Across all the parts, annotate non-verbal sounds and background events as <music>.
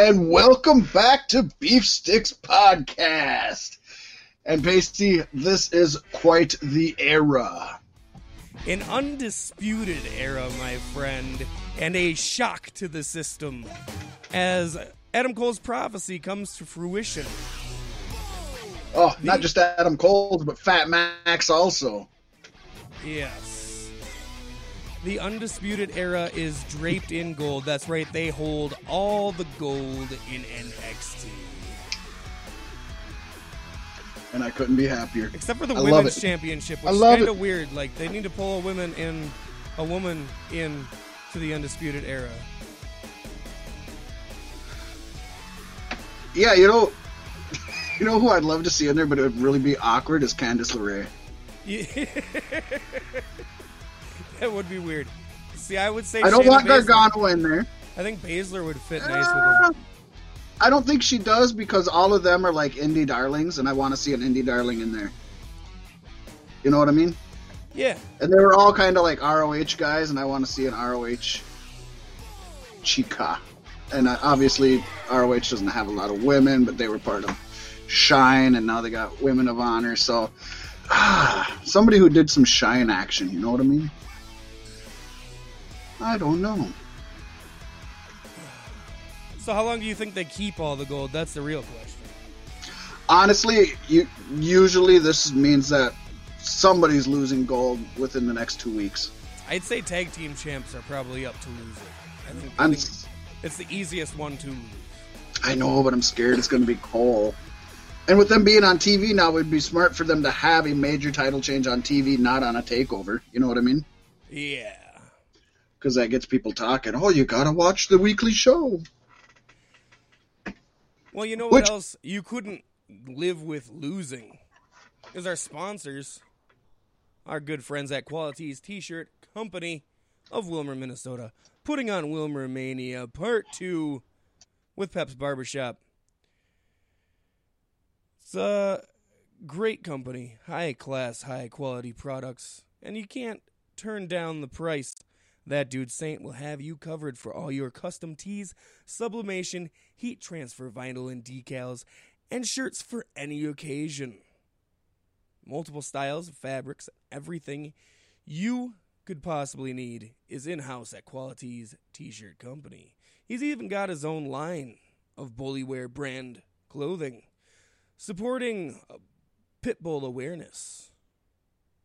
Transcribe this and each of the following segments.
and welcome back to Beef Sticks Podcast. And Pasty, this is quite the era. An undisputed era, my friend, and a shock to the system as Adam Cole's prophecy comes to fruition. Oh, not just Adam Cole's, but Fat Mac's also. Yes. The undisputed era is draped in gold. That's right, they hold all the gold in NXT. And I couldn't be happier. Except for the I women's championship, which is kind of weird. Like they need to pull a woman in, a woman in to the undisputed era. Yeah, you know, <laughs> you know who I'd love to see in there, but it would really be awkward is Candice LeRae. Yeah. <laughs> <laughs> that would be weird. See, I would say I don't Shayna want Baszler. Gargano in there. I think Baszler would fit nice with him. I don't think she does because all of them are like indie darlings, and I want to see an indie darling in there. You know what I mean? Yeah, And they were all kind of like ROH guys, and I want to see an ROH chica. And uh, obviously, ROH doesn't have a lot of women, but they were part of Shine, and now they got Women of Honor. So, ah, <sighs> somebody who did some Shine action, you know what I mean? I don't know. So how long do you think they keep all the gold? That's the real question. Honestly, you usually this means that somebody's losing gold within the next two weeks. I'd say tag team champs are probably up to lose it. I think, I I'm, think it's the easiest one to lose. I know, but I'm scared it's going to be Cole. And with them being on TV now, it would be smart for them to have a major title change on TV, not on a takeover. You know what I mean? Yeah. Because that gets people talking. Oh, you got to watch the weekly show. Well, you know what Which- else? You couldn't live with losing. Is our sponsors, our good friends at QualiTee's T-shirt Company of Willmar, Minnesota, putting on Willmar Mania Part Two with Pep's Barbershop. It's a great company, high class, high quality products, and you can't turn down the price. That dude Saint will have you covered for all your custom tees, sublimation, heat transfer vinyl and decals, and shirts for any occasion. Multiple styles, of fabrics, everything you could possibly need is in house at QualiTee's T shirt Company. He's even got his own line of Bullywear brand clothing, supporting Pitbull awareness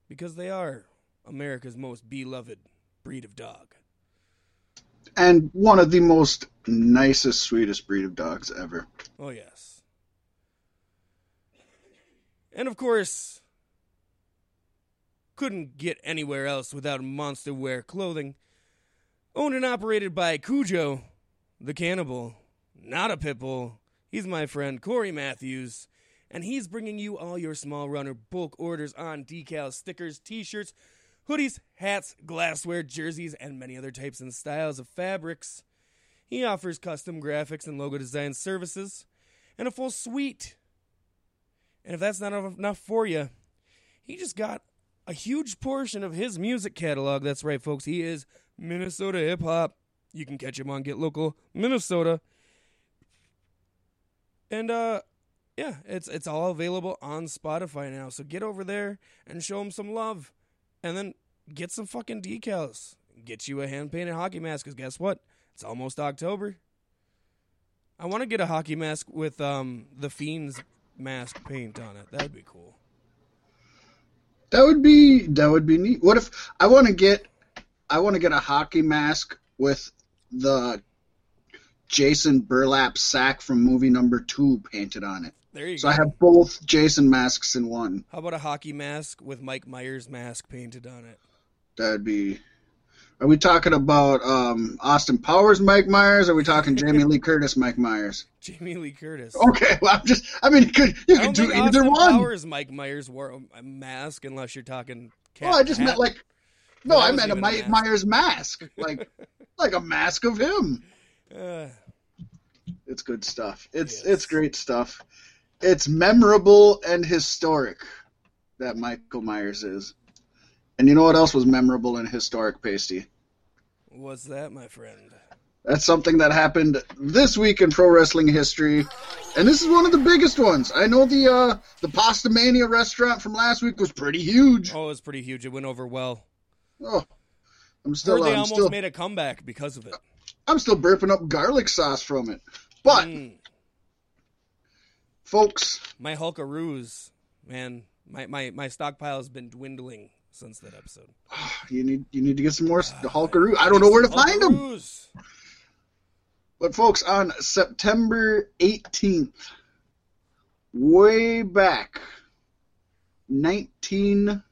because they are America's most beloved breed of dog. And one of the most nicest, sweetest breed of dogs ever. Oh, yes. And of course, couldn't get anywhere else without monster wear clothing. Owned and operated by Cujo, the cannibal, not a pit bull. He's my friend Corey Matthews, and he's bringing you all your small runner bulk orders on decals, stickers, t shirts, hoodies, hats, glassware, jerseys, and many other types and styles of fabrics. He offers custom graphics and logo design services and a full suite. And if that's not enough for you, he just got a huge portion of his music catalog. That's right, folks. He is Minnesota hip hop. You can catch him on Get Local Minnesota. And uh yeah, it's it's all available on Spotify now. So get over there and show him some love. And then get some fucking decals. Get you a hand painted hockey mask cuz guess what? It's almost October. I want to get a hockey mask with um the Fiends mask paint on it. That'd be cool. That would be that would be neat. What if I want to get I want to get a hockey mask with the Jason burlap sack from movie number two painted on it. There you So go. I have both Jason masks in one. How about a hockey mask with Mike Myers mask painted on it? That'd be. Are we talking about um, Austin Powers, Mike Myers? Or are we talking Jamie <laughs> Lee Curtis, Mike Myers? Jamie Lee Curtis. Okay, well, I'm just. I mean, you could you could think either Austin one. Powers Mike Myers wore a- mask unless you're talking. Cat Oh, I just Hat. meant like. No, I meant a Mike mask. Myers mask, like <laughs> like a mask of him. Uh, It's good stuff. It's Yes. it's great stuff. It's memorable and historic that Michael Myers is. And you know what else was memorable and historic, Pasty? what's that, my friend? That's something that happened this week in pro wrestling history, and this is one of the biggest ones. I know the uh, the Pasta Mania restaurant from last week was pretty huge. Oh, it was pretty huge. It went over well. Oh, I'm still. Heard they I'm almost still, made a comeback because of it. I'm still burping up garlic sauce from it. But Mm, folks, my Hulkaroos, man, my, my, my stockpile has been dwindling since that episode. <sighs> you need you need to get some more ah, Hulkaroo. I don't know where to find them. But folks, on September 18th, way back, 19.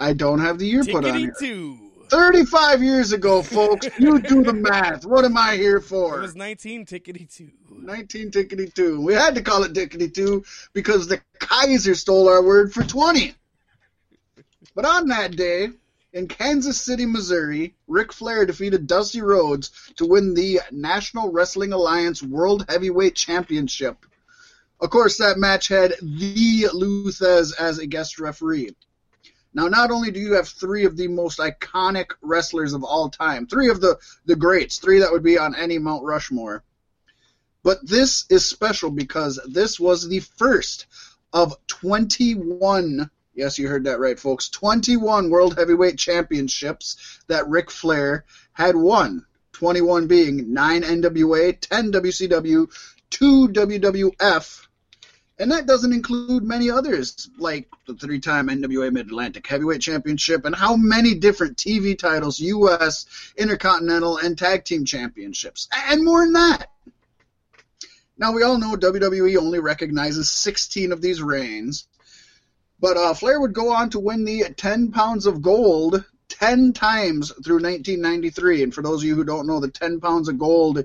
I don't have the year put on here. two. 35 years ago, folks. You do the math. What am I here for? It was 19 tickety two. 19 tickety 2. We had to call it tickety 2 because the Kaiser stole our word for 20. But on that day, in Kansas City, Missouri, Ric Flair defeated Dusty Rhodes to win the National Wrestling Alliance World Heavyweight Championship. Of course, that match had the Lou Thesz as a guest referee. Now, not only do you have three of the most iconic wrestlers of all time, three of the, the greats, three that would be on any Mount Rushmore, but this is special because this was the first of 21, yes, you heard that right, folks, 21 World Heavyweight Championships that Ric Flair had won. 21 being 9 NWA, 10 WCW, 2 WWF, and that doesn't include many others, like the three time NWA Mid Atlantic Heavyweight Championship, and how many different TV titles, U.S., Intercontinental, and Tag Team Championships, and more than that. Now, we all know WWE only recognizes 16 of these reigns, but uh, Flair would go on to win the 10 pounds of gold 10 times through 1993. And for those of you who don't know, the 10 pounds of gold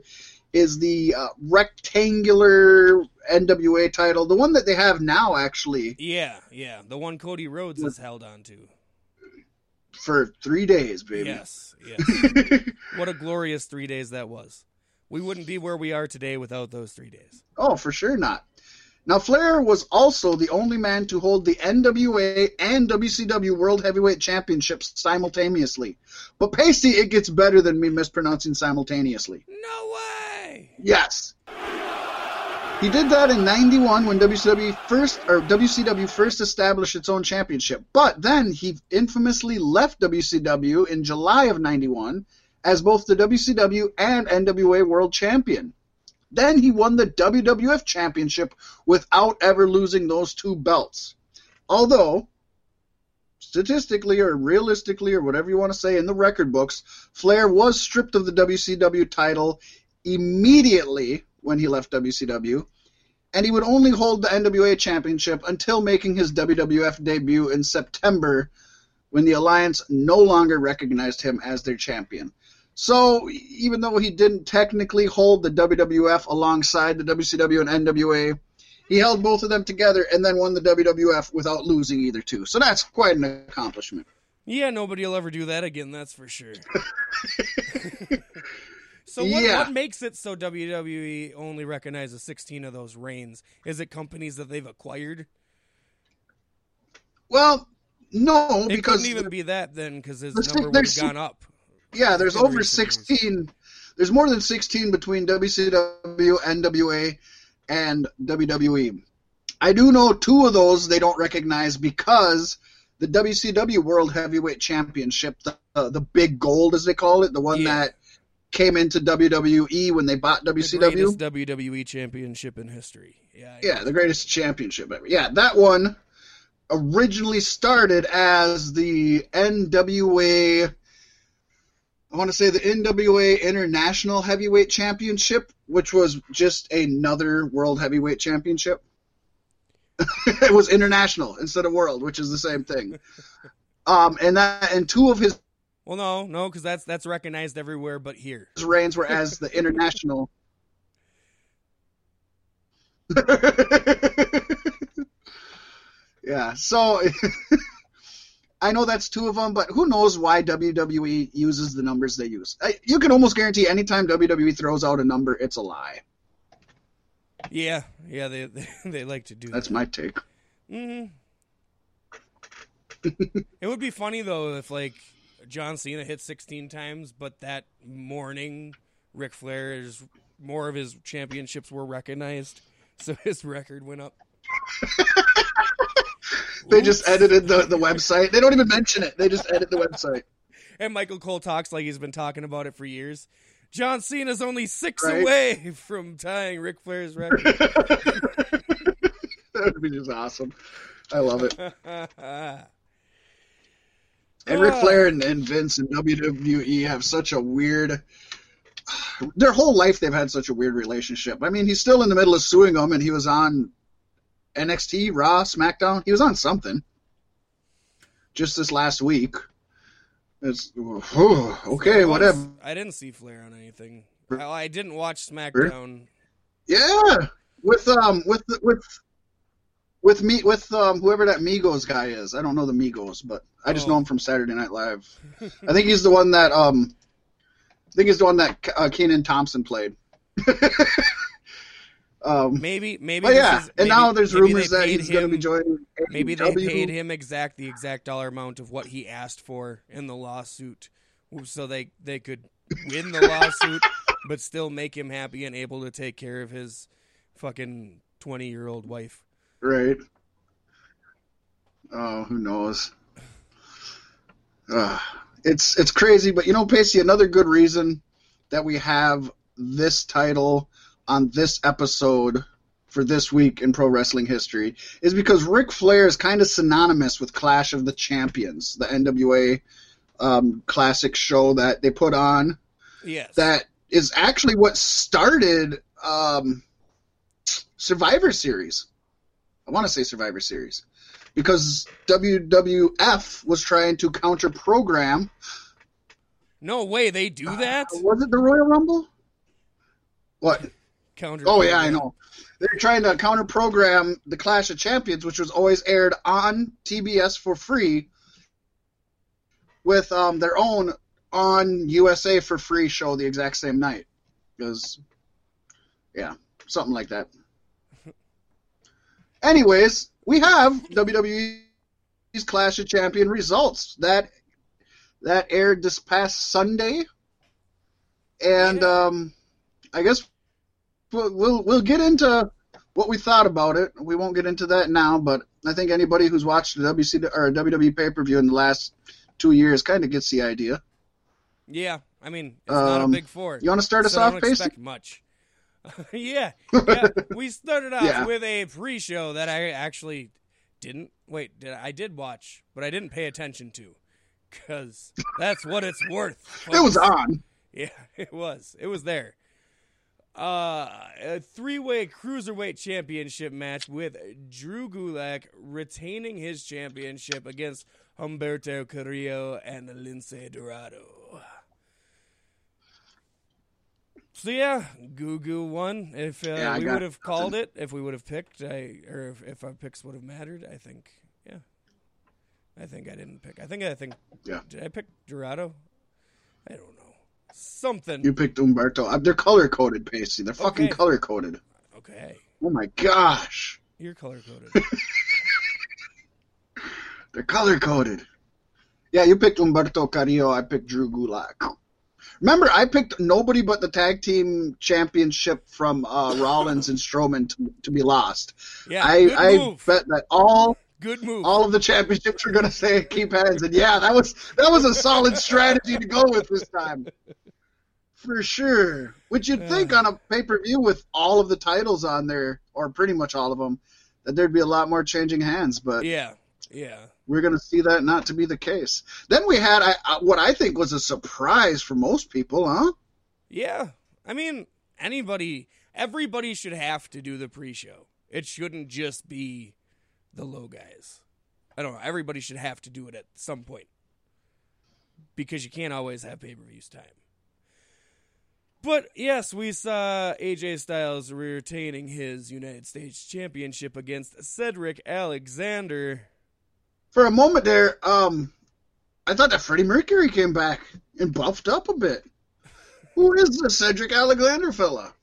is the uh, rectangular NWA title, the one that they have now, actually, Yeah, yeah. The one Cody Rhodes has held on to. for three days, baby. Yes, yes. <laughs> what a glorious three days that was. We wouldn't be where we are today without those three days. Oh, for sure not. Now, Flair was also the only man to hold the NWA and WCW World Heavyweight Championships simultaneously. But Pasty, it gets better than me mispronouncing simultaneously. No way! Yes. He did that in 91 when WCW first or WCW first established its own championship. But then he infamously left WCW in July of 91 as both the WCW and NWA World Champion. Then he won the WWF Championship without ever losing those two belts. Although, statistically or realistically or whatever you want to say in the record books, Flair was stripped of the WCW title immediately when he left WCW, and he would only hold the NWA Championship until making his WWF debut in September when the Alliance no longer recognized him as their champion. So, even though he didn't technically hold the WWF alongside the WCW and NWA, he held both of them together and then won the WWF without losing either two. So that's quite an accomplishment. Yeah, nobody will ever do that again, that's for sure. <laughs> so what, Yeah. what makes it so WWE only recognizes 16 of those reigns? Is it companies that they've acquired? Well, no, It because couldn't even be that then, because his There's- number would have gone up. Yeah, there's over recent 16. There's more than 16 between WCW, NWA, and WWE. I do know two of those they don't recognize because the WCW World Heavyweight Championship, the, uh, the big gold as they call it, the one Yeah. that came into WWE when they bought The WCW. greatest WWE championship in history. Yeah, Yeah, the greatest championship ever. Yeah, that one originally started as the NWA. I want to say the NWA International Heavyweight Championship, which was just another World Heavyweight Championship. <laughs> it was international instead of world, which is the same thing. <laughs> Um, and that and two of his Well, no, no, because that's that's recognized everywhere but here. reigns were as the international. <laughs> yeah, so <laughs> I know that's two of them, but who knows why WWE uses the numbers they use? I, you can almost guarantee anytime WWE throws out a number, it's a lie. Yeah, yeah, they they, <laughs> they like to do That's that. my take. Mm-hmm. it would be funny though if like John Cena hit 16 times, but that morning, Ric Flair's more of his championships were recognized, <laughs> so his record went up. they just edited the, the website. They don't even mention it. They just edit the website. <laughs> And Michael Cole talks like he's been talking about it for years. John Cena's only six Right. away <laughs> from tying Ric Flair's record. that would be just awesome. I love it. And Ric. Flair and, and Vince and WWE have such a weird. <sighs> Their whole life they've had such a weird relationship. I mean, he's still in the middle of suing them, and he was on NXT, Raw, SmackDown. He was on something just this last week. It's <sighs> okay, Flair was- whatever. I didn't see Flair on anything. I, I didn't watch SmackDown. Yeah, with um, with with with me with um, whoever that Migos guy is. I don't know the Migos, but I just Oh. know him from Saturday Night Live. I think he's the one that um, I think he's the one that uh, Kenan Thompson played. <laughs> um, Maybe, maybe. yeah, is- and now there's rumors that he's going to be joining. Maybe they paid him exact the exact dollar amount of what he asked for in the lawsuit, so they they could win the lawsuit, but still make him happy and able to take care of his fucking twenty year old wife. Right. Oh, who knows? Uh, it's it's crazy, but you know, Pacey, another good reason that we have this title on this episode for this week in pro wrestling history is because Ric Flair is kind of synonymous with Clash of the Champions, the NWA um, classic show that they put on Yes. that is actually what started um, Survivor Series. I want to say Survivor Series because WWF was trying to counter program. no way they do that. Was it the Royal Rumble? What? Counter. Oh yeah, I know. They're trying to counter program the Clash of Champions, which was always aired on TBS for free, with um, their own on USA for free show the exact same night. Because, yeah, something like that. Anyways, we have WWE's Clash of Champion results that that aired this past Sunday, and um, I guess we'll, we'll we'll get into what we thought about it. We won't get into that now, but I think anybody who's watched the WC or WWE pay per view in the last two years kind of gets the idea. Yeah, I mean it's not a Um, big four. You want to start us so off, Pacey? much. <laughs> yeah, yeah. We started off Yeah. with a pre-show that I actually didn't wait. Did I, I did watch, but I didn't pay attention to, because that's what it's worth. It was on. Yeah, <laughs> it was. It was there. Uh, a three-way cruiserweight championship match with Drew Gulak retaining his championship against Humberto Carrillo and Lince Dorado. So yeah, Gugu won. If uh, Yeah, we would have called it, if we would have picked, I or if, if our picks would have mattered, I think. Yeah, I think I didn't pick. I think I think. Yeah. Did I pick Dorado? I don't know. Something. You picked Humberto. Uh, They're color coded, Pacey. They're fucking Okay. color coded. Okay, Oh my gosh, you're color coded. <laughs> they're color coded. Yeah, you picked Humberto Carrillo. I picked Drew Gulak. Remember, I picked nobody but the tag team championship from uh, Rollins and Strowman to, to be lost. Yeah, I, I bet that all good move. all of the championships were going to say keep hands, and yeah, that was that was a solid strategy to go with this time, for sure. Which you'd think on a pay per view with all of the titles on there, or pretty much all of them, that there'd be a lot more changing hands, but yeah, yeah. we're going to see that not to be the case. Then we had I, I, what I think was a surprise for most people, huh? Yeah. I mean, anybody, everybody should have to do the pre show. It shouldn't just be the low guys. I don't know. Everybody should have to do it at some point because you can't always have pay per views time. But yes, we saw AJ Styles retaining his United States Championship against Cedric Alexander. For a moment there, um, I thought that Freddie Mercury came back and buffed up a bit. Who is this Cedric Alexander fella?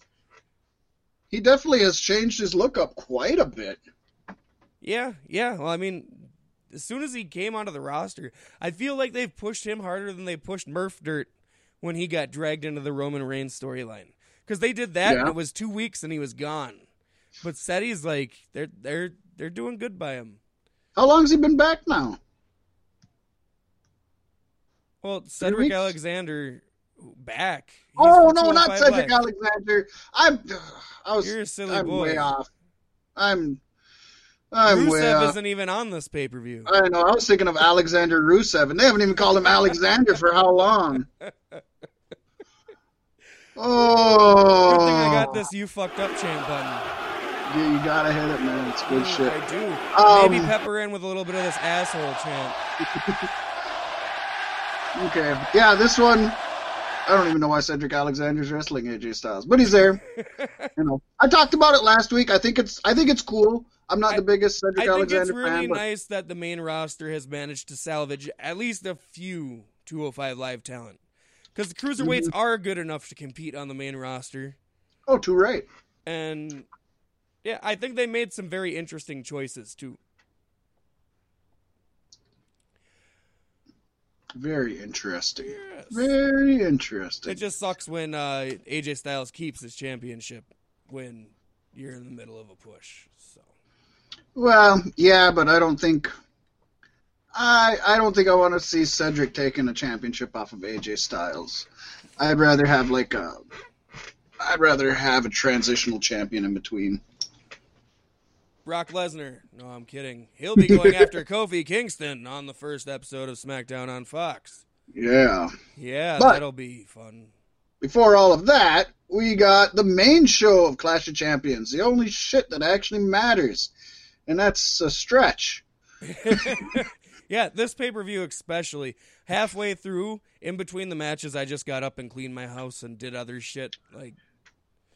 He definitely has changed his look up quite a bit. Yeah, yeah. Well, I mean, as soon as he came onto the roster, I feel like they've pushed him harder than they pushed Murph Dirt when he got dragged into the Roman Reigns storyline. Because they did that Yeah. and it was two weeks and he was gone. But Seti's like they're they're they're doing good by him. How long's he been back now? Well, Cedric? Alexander back. He's oh no, not Cedric. Alexander. I'm. I was. You're a silly I'm boy. way off. I'm. I'm way Rusev isn't even on this pay per view. I know. I was thinking of Alexander Rusev, and they haven't even called him Alexander for how long? Oh, <laughs> Good thing I got oh. this "you fucked up" chant button. Yeah, you gotta hit it, man. It's good shit. I do. Um, Maybe pepper in with a little bit of this asshole chant. <laughs> Okay, yeah, this one. I don't even know why Cedric Alexander's wrestling AJ Styles, but he's there. <laughs> you know, I talked about it last week. I think it's. I think it's cool. I'm not I- the biggest Cedric Alexander. I think it's really fan, but nice that the main roster has managed to salvage at least a few 205 Live talent. Because the cruiserweights Mm-hmm. are good enough to compete on the main roster. oh, too right. And yeah, I think they made some very interesting choices too. Very interesting. Yes. Very interesting. It just sucks when uh, AJ Styles keeps his championship when you're in the middle of a push. So Well, yeah, but I don't think. I I don't think I want to see Cedric taking a championship off of AJ Styles. I'd rather have like a. I'd rather have a transitional champion in between. Brock Lesnar. No, I'm kidding. He'll be going after <laughs> Kofi Kingston on the first episode of SmackDown on Fox. Yeah. Yeah, But- that'll be fun. Before all of that, we got the main show of Clash of Champions, the only shit that actually matters, and that's a stretch. <laughs> yeah, this pay per view especially. Halfway through, in between the matches, I just got up and cleaned my house and did other shit. Like,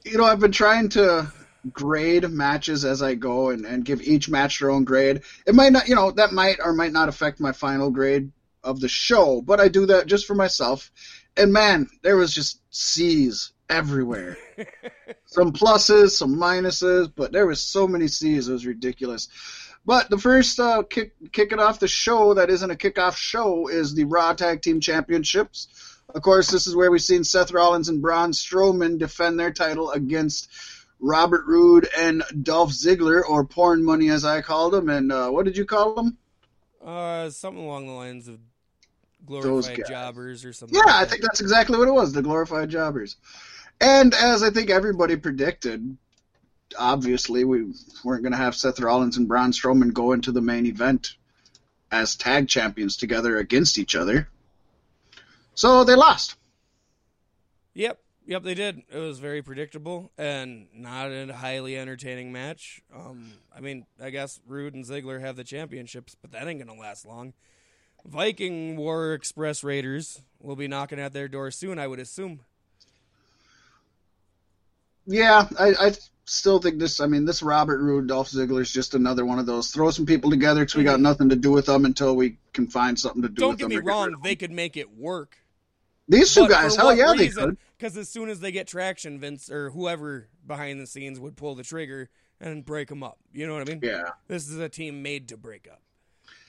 you know, I've been trying to grade matches as I go and, and give each match their own grade. It might not, you know, that might or might not affect my final grade of the show, but I do that just for myself. And man, there was just C's everywhere. <laughs> some pluses, some minuses, but there was so many C's, it was ridiculous. But the first uh, kick kicking off the show that isn't a kickoff show is the Raw Tag Team Championships. Of course, this is where we've seen Seth Rollins and Braun Strowman defend their title against Robert Roode and Dolph Ziggler, or Porn Money as I called them. And uh, what did you call them? uh, something along the lines of glorified jobbers or something. Yeah, like I think that's exactly what it was the glorified jobbers. And as I think everybody predicted, obviously we weren't going to have Seth Rollins and Braun Strowman go into the main event as tag champions together against each other. So they lost. Yep, yep, they did. It was very predictable and not a highly entertaining match. Um, I mean, I guess Roode and Ziggler have the championships, but that ain't gonna last long. Viking War Express Raiders will be knocking at their door soon, I would assume. Yeah, I, I still think this. I mean, this Robert Roode, Dolph Ziggler is just another one of those. Throw some people together because we got nothing to do with them until we can find something to do Don't with get them. me or get rid wrong, they could make it work. These two But guys, hell yeah, they could. Because as soon as they get traction, Vince or whoever behind the scenes would pull the trigger and break them up. You know what I mean? Yeah. This is a team made to break up.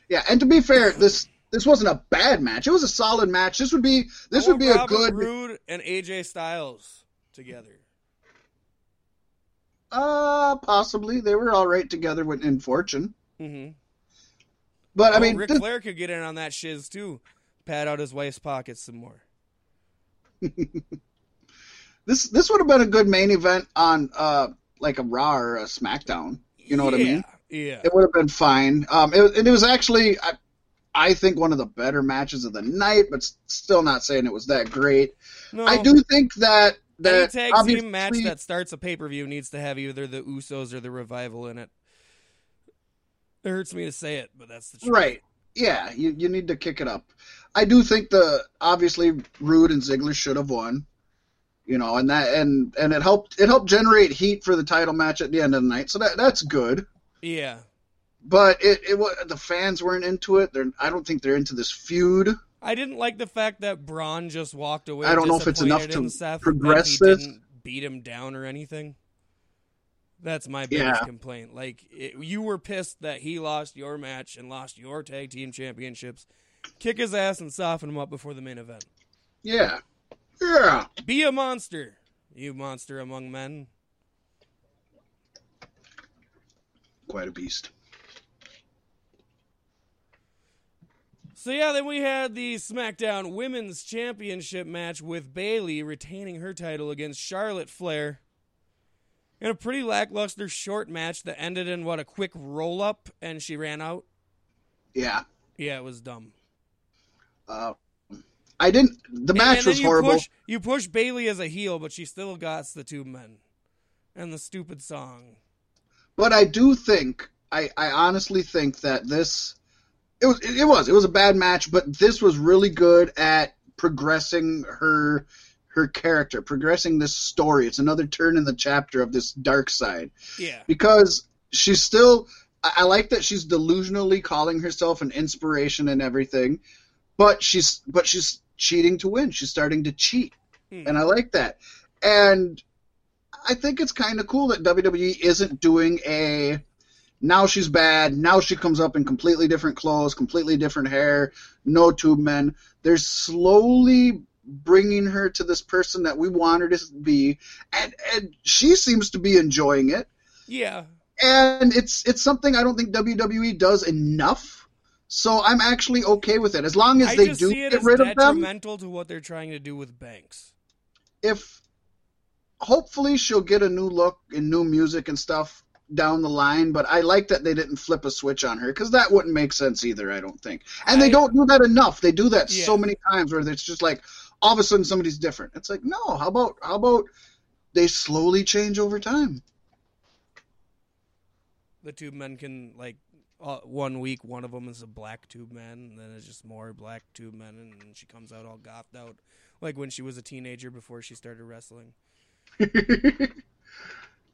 Yeah, and to be fair, this this wasn't a bad match. It was a solid match. This would be this I would be a good Roode and AJ Styles together. uh possibly. They were all right together with in Fortune. Mm-hmm. But I oh, mean Ric this- Flair could get in on that shiz too. Pat out his wife's pockets some more. <laughs> this this would have been a good main event on uh like a Raw or a SmackDown. You know what I mean? Yeah. It would have been fine. Um, it, and it was actually, I, I think, one of the better matches of the night, but still not saying it was that great. No, I do think that any that tag obviously, team match that starts a pay per view needs to have either the Usos or the Revival in it. It hurts me to say it, but that's the truth. right, yeah, you you need to kick it up. I do think the obviously Roode and Ziggler should have won. You know, and that and and it helped it helped generate heat for the title match at the end of the night, so that that's good. Yeah. But it it the fans weren't into it. They're I don't think they're into this feud. I didn't like the fact that Braun just walked away. I don't know if it's enough to Seth, progress this. beat him down or anything. That's my biggest Yeah. complaint. Like it, you were pissed that he lost your match and lost your tag team championships. Kick his ass and soften him up before the main event. Yeah. Yeah. Be a monster, you monster among men. Quite a beast. So yeah, then we had the SmackDown Women's Championship match with Bayley retaining her title against Charlotte Flair. In a pretty lackluster short match that ended in what a quick roll up and she ran out. Yeah. Yeah, it was dumb. Uh, I didn't. The match and then was you horrible. Push, you push Bayley as a heel, but she still got the two men and the stupid song. But I do think, I, I honestly think that this, it was, it was, it was a bad match, but this was really good at progressing her, her character, progressing this story. It's another turn in the chapter of this dark side Yeah, because she's still, I, I like that she's delusionally calling herself an inspiration and everything, but she's, but she's cheating to win. She's starting to cheat Hmm. and I like that. And I think it's kind of cool that WWE isn't doing a now she's bad, now she comes up in completely different clothes, completely different hair, no tube men. They're slowly bringing her to this person that we want her to be, and and she seems to be enjoying it. yeah. And it's it's something I don't think WWE does enough. So I'm actually okay with it. As long as I they do get rid of them. detrimental to what they're trying to do with Banks. if hopefully she'll get a new look and new music and stuff down the line but i like that they didn't flip a switch on her because that wouldn't make sense either i don't think. And I- they don't do that enough. They do that so many times where it's just like all of a sudden somebody's different. It's like no how about how about they slowly change over time? The tube men can like uh, one week one of them is a black tube man and then it's just more black tube men and she comes out all gothed out like when she was a teenager before she started wrestling <laughs>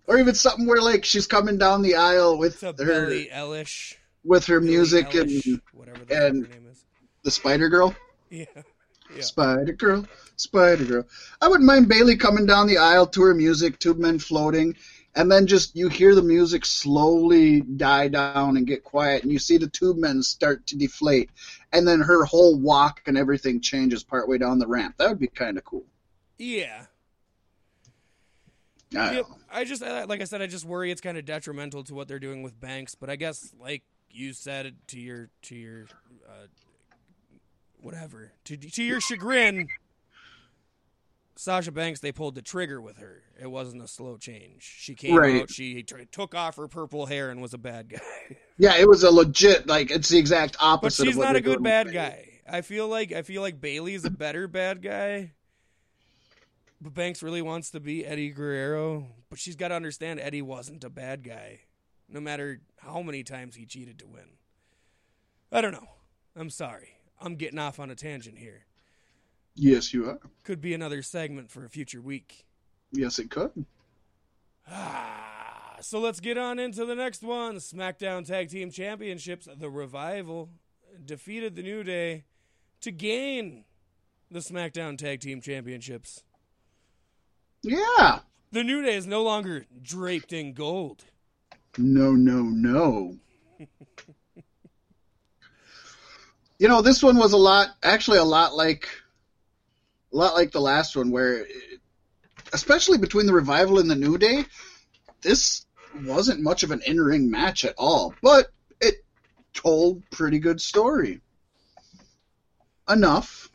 or even something where like she's coming down the aisle with her Billie Eilish with her Billie music Eilish, and whatever the and- name is the spider girl <laughs> yeah Yeah. Spider Girl, Spider Girl. I wouldn't mind Bayley coming down the aisle to her music, Tube Men floating, and then just you hear the music slowly die down and get quiet, and you see the Tube Men start to deflate, and then her whole walk and everything changes partway down the ramp. That would be kind of cool. yeah I Yep. I just, like I said, I just worry it's kind of detrimental to what they're doing with Banks. But I guess, like you said, to your, to your, uh, whatever, to to your chagrin, Sasha Banks, they pulled the trigger with her. It wasn't a slow change. She came Right. out, she t- took off her purple hair and was a bad guy. <laughs> Yeah, it was a legit like it's the exact opposite. but she's not a good bad guy. I feel like I feel like Bayley is a better bad guy. But Banks really wants to be Eddie Guerrero, but she's got to understand Eddie wasn't a bad guy, no matter how many times he cheated to win. I don't know. I'm sorry. I'm getting off on a tangent here. Yes, you are. Could be another segment for a future week. Yes, it could. Ah, so let's get on into the next one. SmackDown Tag Team Championships. The Revival defeated the New Day to gain the SmackDown Tag Team Championships. Yeah. The New Day is no longer draped in gold. No, no, no. <laughs> you know, this one was a lot, actually, a lot like, a lot like the last one, where, especially between the revival and the New Day, this wasn't much of an in-ring match at all, but it told pretty good story. Enough.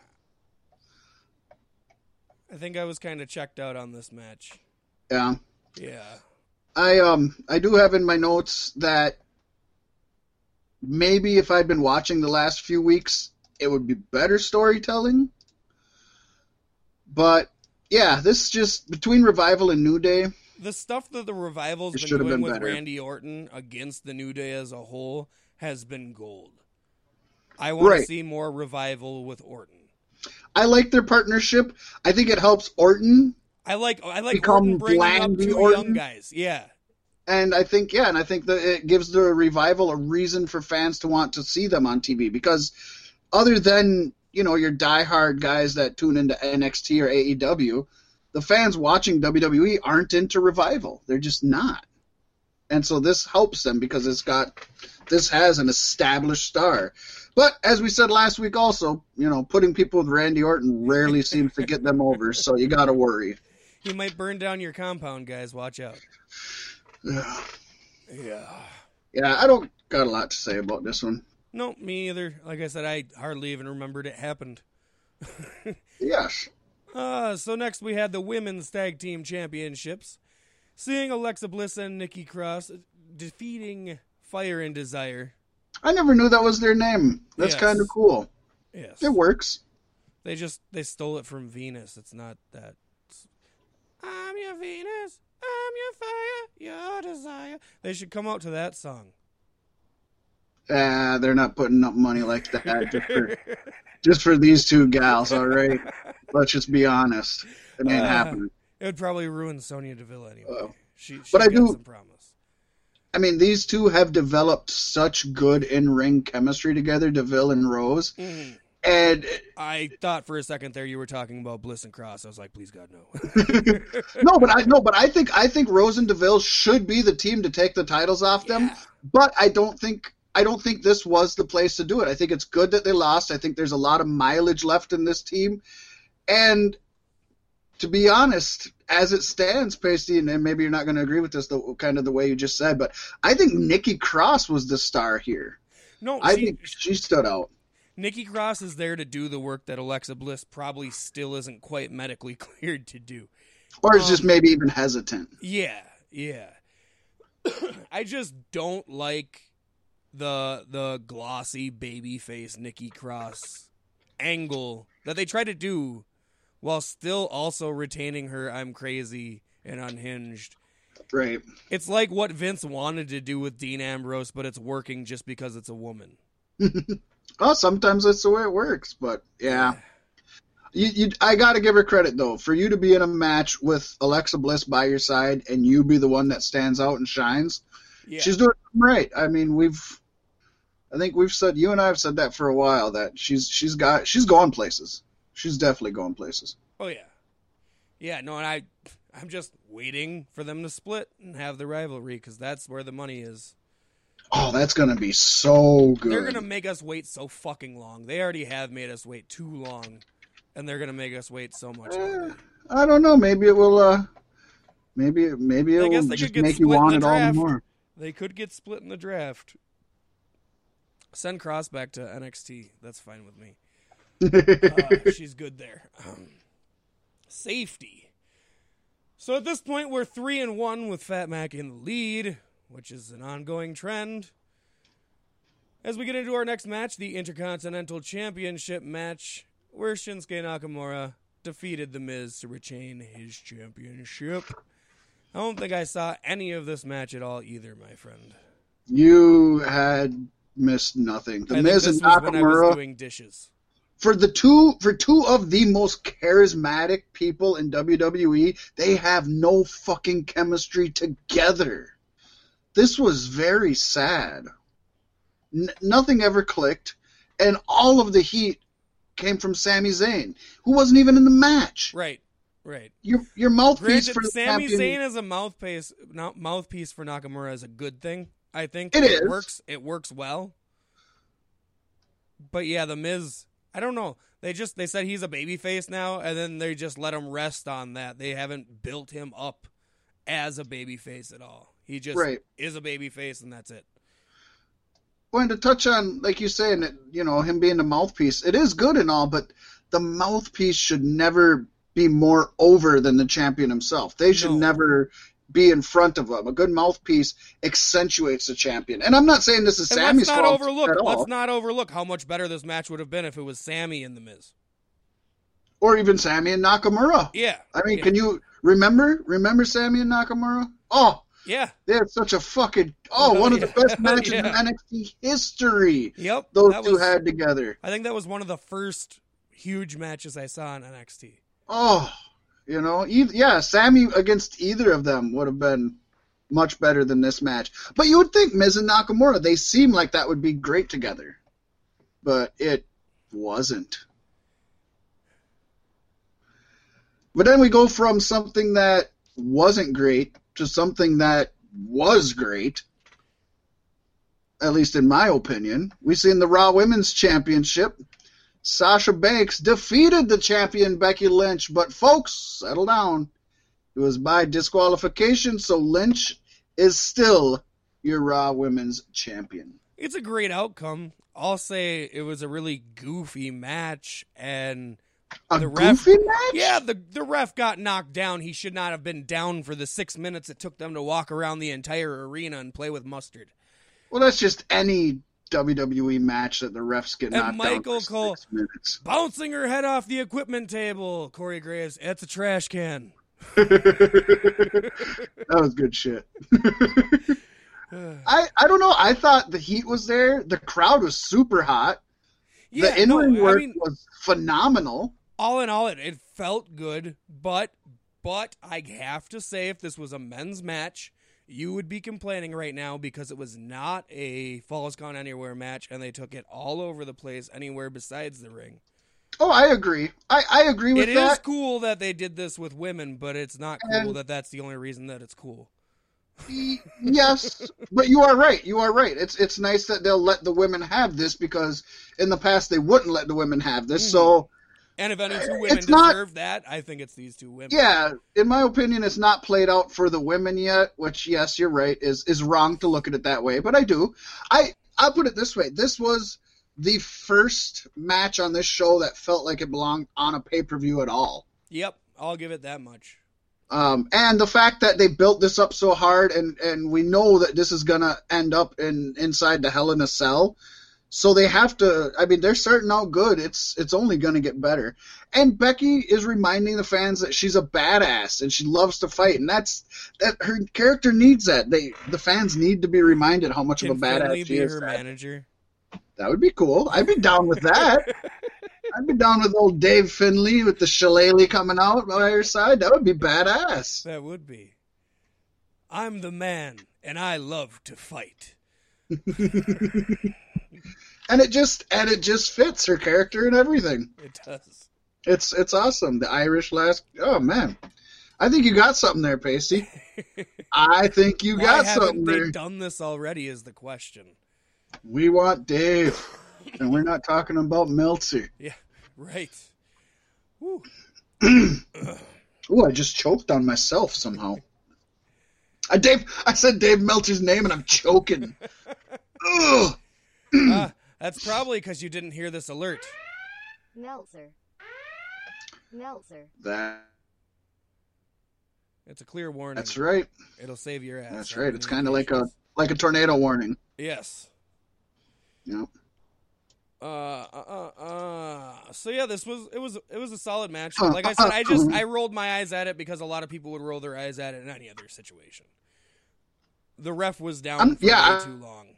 I think I was kind of checked out on this match. Yeah. Yeah. I um I do have in my notes that maybe if I'd been watching the last few weeks, it would be better storytelling. But yeah, this just between revival and New Day. The stuff that the Revival's been doing been with better. Randy Orton against the New Day as a whole has been gold. I want to see more Revival with Orton. I like their partnership. I think it helps Orton, I like I like Become Orton bringing up bland two Orton? young guys. Yeah, and I think yeah, and I think that it gives the revival a reason for fans to want to see them on TV because other than you know your diehard guys that tune into NXT or AEW, the fans watching WWE aren't into revival. They're just not. and so this helps them because it's got this has an established star. But as we said last week, also, you know, putting people with Randy Orton rarely <laughs> seems to get them over, so you got to worry. He might burn down your compound, guys. Watch out. <sighs> Yeah. Yeah. Yeah, I don't got a lot to say about this one. No, me either. Like I said, I hardly even remembered it happened. <laughs> Yes. Uh, so next we had the women's tag team championships, seeing Alexa Bliss and Nikki Cross defeating Fire and Desire. I never knew that was their name. That's Yes. kind of cool. Yes, It works. they just they stole it from Venus. It's not that. I'm your Venus. I'm your fire. Your desire. They should come out to that song. Ah, they're not putting up money like that just for, <laughs> just for these two gals, all right? Let's just be honest. It ain't Uh, happening. It would probably ruin Sonya Deville anyway. Uh, she, but I do- promise. I mean, these two have developed such good in-ring chemistry together, Deville and Rose. Mm. And I thought for a second there you were talking about Bliss and Cross. I was like, please God, no. <laughs> no, but I no, but I think I think Rose and Deville should be the team to take the titles off them. Yeah. But I don't think I don't think this was the place to do it. I think it's good that they lost. I think there's a lot of mileage left in this team. And to be honest, as it stands, Pasty, and maybe you're not going to agree with this, the kind of the way you just said, but I think Nikki Cross was the star here. No, I she, think she stood out. Nikki Cross is there to do the work that Alexa Bliss probably still isn't quite medically <laughs> cleared to do. Or is Um, just maybe even hesitant. Yeah, yeah. <coughs> I just don't like the the glossy baby face Nikki Cross angle that they try to do while still also retaining her I'm crazy and unhinged. Right. It's like what Vince wanted to do with Dean Ambrose, but it's working just because it's a woman. <laughs> Oh, sometimes that's the way it works, but yeah. You, you, I got to give her credit though for you to be in a match with Alexa Bliss by your side and you be the one that stands out and shines. Yeah. She's doing right. I mean, we've, I think we've said you and I have said that for a while that she's she's got she's gone places. She's definitely going places. Oh yeah, yeah. No, and I, I'm just waiting for them to split and have the rivalry because that's where the money is. Oh, that's gonna be so good. They're gonna make us wait so fucking long. They already have made us wait too long, and they're gonna make us wait so much Eh, longer. I don't know. Maybe it will. uh Maybe maybe it will just make you want it all the more. They could get split in the draft. Send Cross back to NXT. That's fine with me. <laughs> Uh, she's good there. Um, safety. So at this point, we're three and one with Fat Mac in the lead, which is an ongoing trend. As we get into our next match, the Intercontinental Championship match, where Shinsuke Nakamura defeated The Miz to retain his championship. I don't think I saw any of this match at all either, my friend. You had missed nothing. The I Miz and was when I was Nakamura doing dishes. for the two for two of the most charismatic people in WWE, they have no fucking chemistry together. This was very sad. N- nothing ever clicked, and all of the heat came from Sami Zayn, who wasn't even in the match. Right, right. Your your mouthpiece Granted, for Sami champion. Zayn as a mouthpiece, mouthpiece for Nakamura is a good thing. I think it works. It works well. But yeah, the Miz. I don't know. They just they said he's a babyface now, and then they just let him rest on that. They haven't built him up as a babyface at all. He just Right. is a babyface, and that's it. Well, to touch on, like you saying, that you know him being the mouthpiece, it is good and all, but the mouthpiece should never be more over than the champion himself. They should No. never be in front of him. A good mouthpiece accentuates the champion. And I'm not saying this is And Sami's let's not fault overlook. at all, Let's not overlook how much better this match would have been if it was Sami and the Miz. or even Sami and Nakamura. Yeah. I mean, yeah. can you remember remember Sami and Nakamura? Oh, Yeah. they had such a fucking oh, Oh, one of the best <laughs> matches in NXT history. Yep. Those two was, had together. I think that was one of the first huge matches I saw in NXT. Oh, you know, yeah, Sami against either of them would have been much better than this match. But you would think Miz and Nakamura, they seem like that would be great together. But it wasn't. But then we go from something that wasn't great to something that was great. At least in my opinion. We've seen the Raw Women's Championship. Sasha Banks defeated the champion Becky Lynch, but folks, settle down. It was by disqualification, so Lynch is still your Raw Women's Champion. It's a great outcome. I'll say it was a really goofy match, and A The ref- yeah, the the ref got knocked down. He should not have been down for the six minutes it took them to walk around the entire arena and play with mustard. Well, that's just any WWE match that the refs get And knocked Michael down Cole- six minutes. Bouncing her head off the equipment table. Corey Graves, at the trash can. <laughs> that was good shit. <sighs> I, I don't know. I thought the heat was there. The crowd was super hot. yeah, the in ring no, work I mean, was phenomenal. all in all, it, it felt good, but but I have to say, if this was a men's match, you would be complaining right now because it was not a Falls Gone Anywhere match, and they took it all over the place, anywhere besides the ring. Oh, I agree. I, I agree with that. It is cool that they did this with women, but it's not cool And- that that's the only reason that it's cool. Yes, but you are right. You are right. It's it's nice that they'll let the women have this because in the past they wouldn't let the women have this. Hmm. So And if any two women It's not- deserve that, I think it's these two women. yeah, in my opinion, it's not played out for the women yet. Which yes, you're right is is wrong to look at it that way. But I do. I I'll put it this way. This was the first match on this show that felt like it belonged on a pay per view at all. Yep, I'll give it that much. Um, and the fact that they built this up so hard, and, and we know that this is gonna end up in inside the Hell in a Cell, so they have to. I mean, they're starting out good. It's it's only gonna get better. And Becky is reminding the fans that she's a badass and she loves to fight, and that's that her character needs that. They the fans need to be reminded how much Can of a badass she is. her That, manager? that would be cool. I'd be down with that. <laughs> I'd be down with old Dave Finlay with the shillelagh coming out by her side. That would be badass. That would be. I'm the man, and I love to fight. <laughs> and it just and it just fits her character and everything. It does. It's it's awesome. The Irish last. Oh man, I think you got something there, Pacey. <laughs> I think you got haven't something they there. done this already? Is the question. We want Dave, and we're not talking about Meltzer. <laughs> Yeah, right. Whew. <clears throat> Ooh, I just choked on myself somehow. I Dave, I said Dave Meltzer's name, and I'm choking. <laughs> Ugh. Ah, <clears throat> that's probably because you didn't hear this alert. Meltzer. Meltzer. That It's a clear warning. that's right. It'll save your ass. That's right. It's kind of like a like a tornado warning. yes. Yep. Uh, uh, uh, uh. So yeah, this was it was it was a solid match. Like I said, I just I rolled my eyes at it because a lot of people would roll their eyes at it in any other situation. The ref was down for yeah, way too long.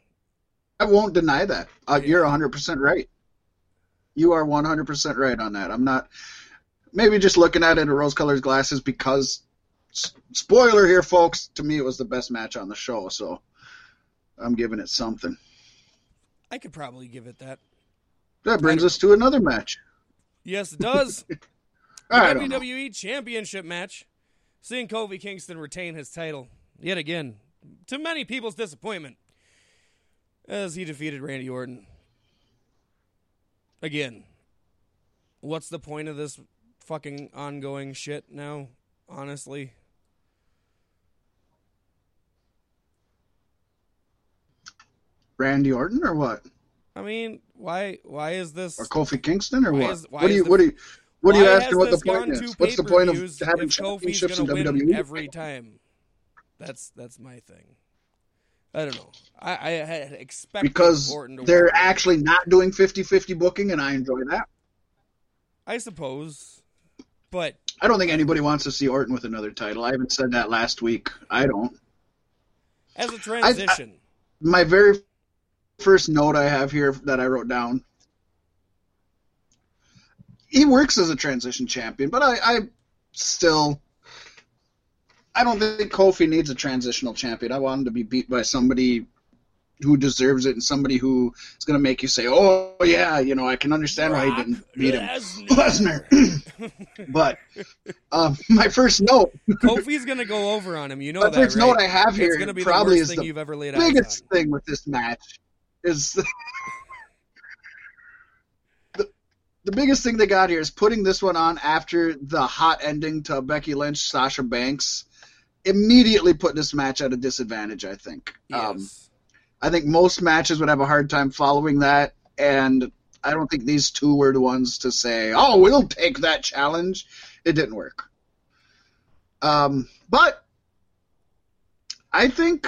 I won't deny that. Uh, you're 100% right. You are 100% right on that. I'm not maybe just looking at it in rose colored glasses because spoiler here folks, to me it was the best match on the show, so I'm giving it something. I could probably give it that. That brings us to another match. Yes, it does. <laughs> Don't know. WWE Championship match. Seeing Kofi Kingston retain his title yet again, to many people's disappointment, as he defeated Randy Orton. Again, what's the point of this fucking ongoing shit now? Honestly, Randy Orton or what? I mean, why? Why is this? Or Kofi Kingston or Why what? is- what do you the- what do you what are you has asking what the point is? What's the point of having championships in WWE? every time? That's that's my thing. I don't know. I, I had expected because Orton to they're actually not doing 50-50 booking and I enjoy that. I suppose, but I don't think anybody wants to see Orton with another title. I even said that last week. I don't. as a transition, My very first note I have here that I wrote down. He works as a transition champion, but I, I still I don't think Kofi needs a transitional champion. I want him to be beat by somebody who deserves it and somebody who is going to make you say, "Oh yeah, you know, I can understand why he didn't beat him." Lesnar. <laughs> but um, my first note, Kofi's gonna go over on him. You know my that, first right? note I have here it's be probably the is thing the you've ever laid biggest on. thing with this match is <laughs> the the biggest thing they got here is putting this one on after the hot ending to Becky Lynch Sasha Banks immediately put this match at a disadvantage I think um, Yes. I think most matches would have a hard time following that and I don't think these two were the ones to say oh we'll take that challenge it didn't work um, but I think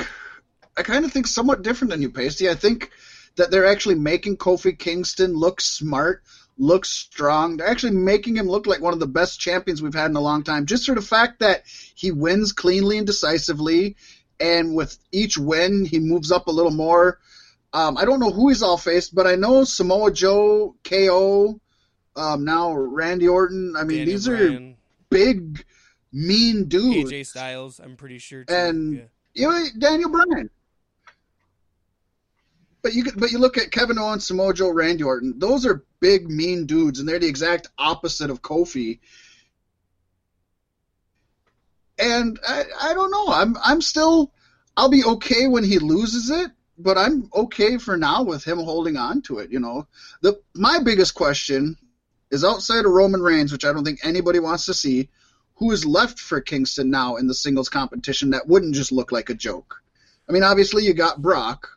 I kind of think somewhat different than you, Pasty. I think that they're actually making Kofi Kingston look smart, look strong. They're actually making him look like one of the best champions we've had in a long time. Just for the fact that he wins cleanly and decisively, and with each win, he moves up a little more. Um, I don't know who he's all faced, but I know Samoa Joe, KO, um, now Randy Orton. I mean, Daniel these are big, mean dudes. AJ Styles. I'm pretty sure. Too. And- yeah. You know, Daniel Bryan. But you but you look at Kevin Owens, Samoa Joe, Randy Orton. Those are big, mean dudes, and they're the exact opposite of Kofi. And I, I don't know. I'm I'm still I'll be okay when he loses it, but I'm okay for now with him holding on to it. You know, the my biggest question is outside of Roman Reigns, which I don't think anybody wants to see who is left for Kingston now in the singles competition that wouldn't just look like a joke. I mean, obviously you got Brock,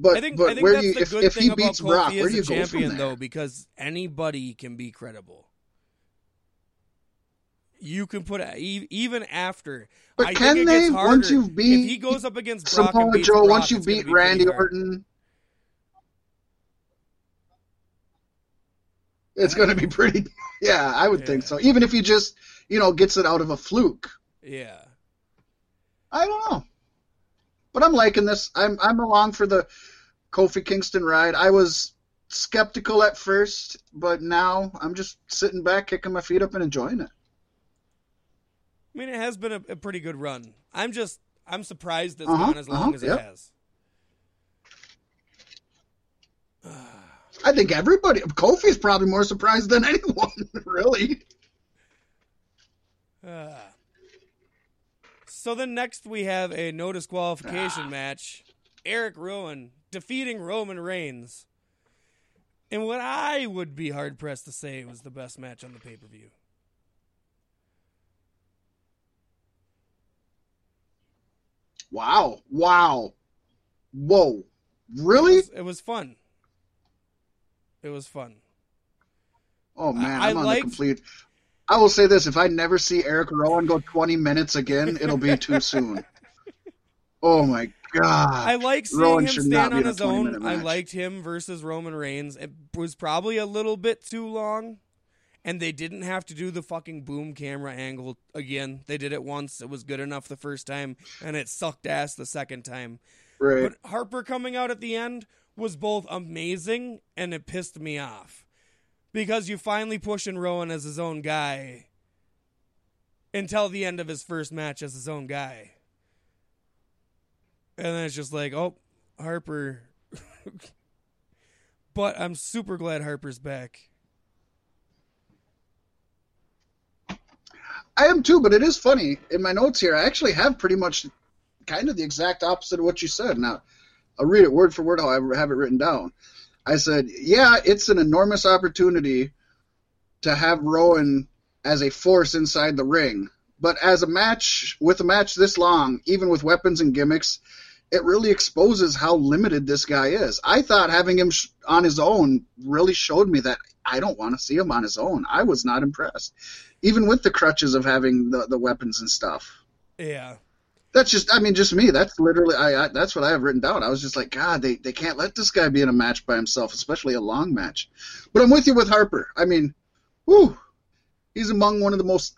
but I think, but I think where that's you the if, good if thing he about beats Kofi Brock, as where do you a go champion, from there? though, because anybody can be credible. You can put e- even after. But I can think it they gets harder. once you've beat if he goes up against Brock and Samoa beats Joe, Brock, once you it's gonna beat be pretty Randy hard. Orton, it's going to be pretty. <laughs> Yeah, I would think Yeah. so. Even if he just you know gets it out of a fluke. Yeah, I don't know. But I'm liking this. I'm I'm along for the Kofi Kingston ride. I was skeptical at first, but now I'm just sitting back, kicking my feet up, and enjoying it. I mean it has been a, a pretty good run. I'm just I'm surprised it's Uh-huh, gone as long uh-huh, as it yep. has. <sighs> I think everybody. Kofi's probably more surprised than <laughs> anyone, really. Ah. <sighs> so then next we have a no disqualification Ah. <sighs> match. Eric Rowan defeating Roman Reigns. And what I would be hard pressed to say was the best match on the pay per view. Wow! Wow! Whoa! It Really? was, it was fun. It was fun. Oh man, I I'm on liked- the complete. I will say this: if I never see Eric Rowan go 20 minutes again, it'll be too soon. <laughs> Oh my god! I like seeing Rowan him stand on his own. I liked him versus Roman Reigns. It was probably a little bit too long, and they didn't have to do the fucking boom camera angle again. They did it once. It was good enough the first time, and it sucked ass the second time. right. But Harper coming out at the end was both amazing and it pissed me off. Because you finally pushing Rowan as his own guy until the end of his first match as his own guy. And then it's just like, oh, Harper. <laughs> but I'm super glad Harper's back. I am too, but it is funny. In my notes here, I actually have pretty much kind of the exact opposite of what you said. Now, I'll read it word for word how I have it written down. I said, yeah, it's an enormous opportunity to have Rowan as a force inside the ring. But as a match, with a match this long, even with weapons and gimmicks, it really exposes how limited this guy is. I thought having him sh- on his own really showed me that I don't want to see him on his own. I was not impressed even with the crutches of having the, the weapons and stuff. Yeah. That's just, I mean, just me. That's literally, I, I that's what I have written down. I was just like, God, they, they can't let this guy be in a match by himself, especially a long match. But I'm with you with Harper. I mean, whoo, he's among one of the most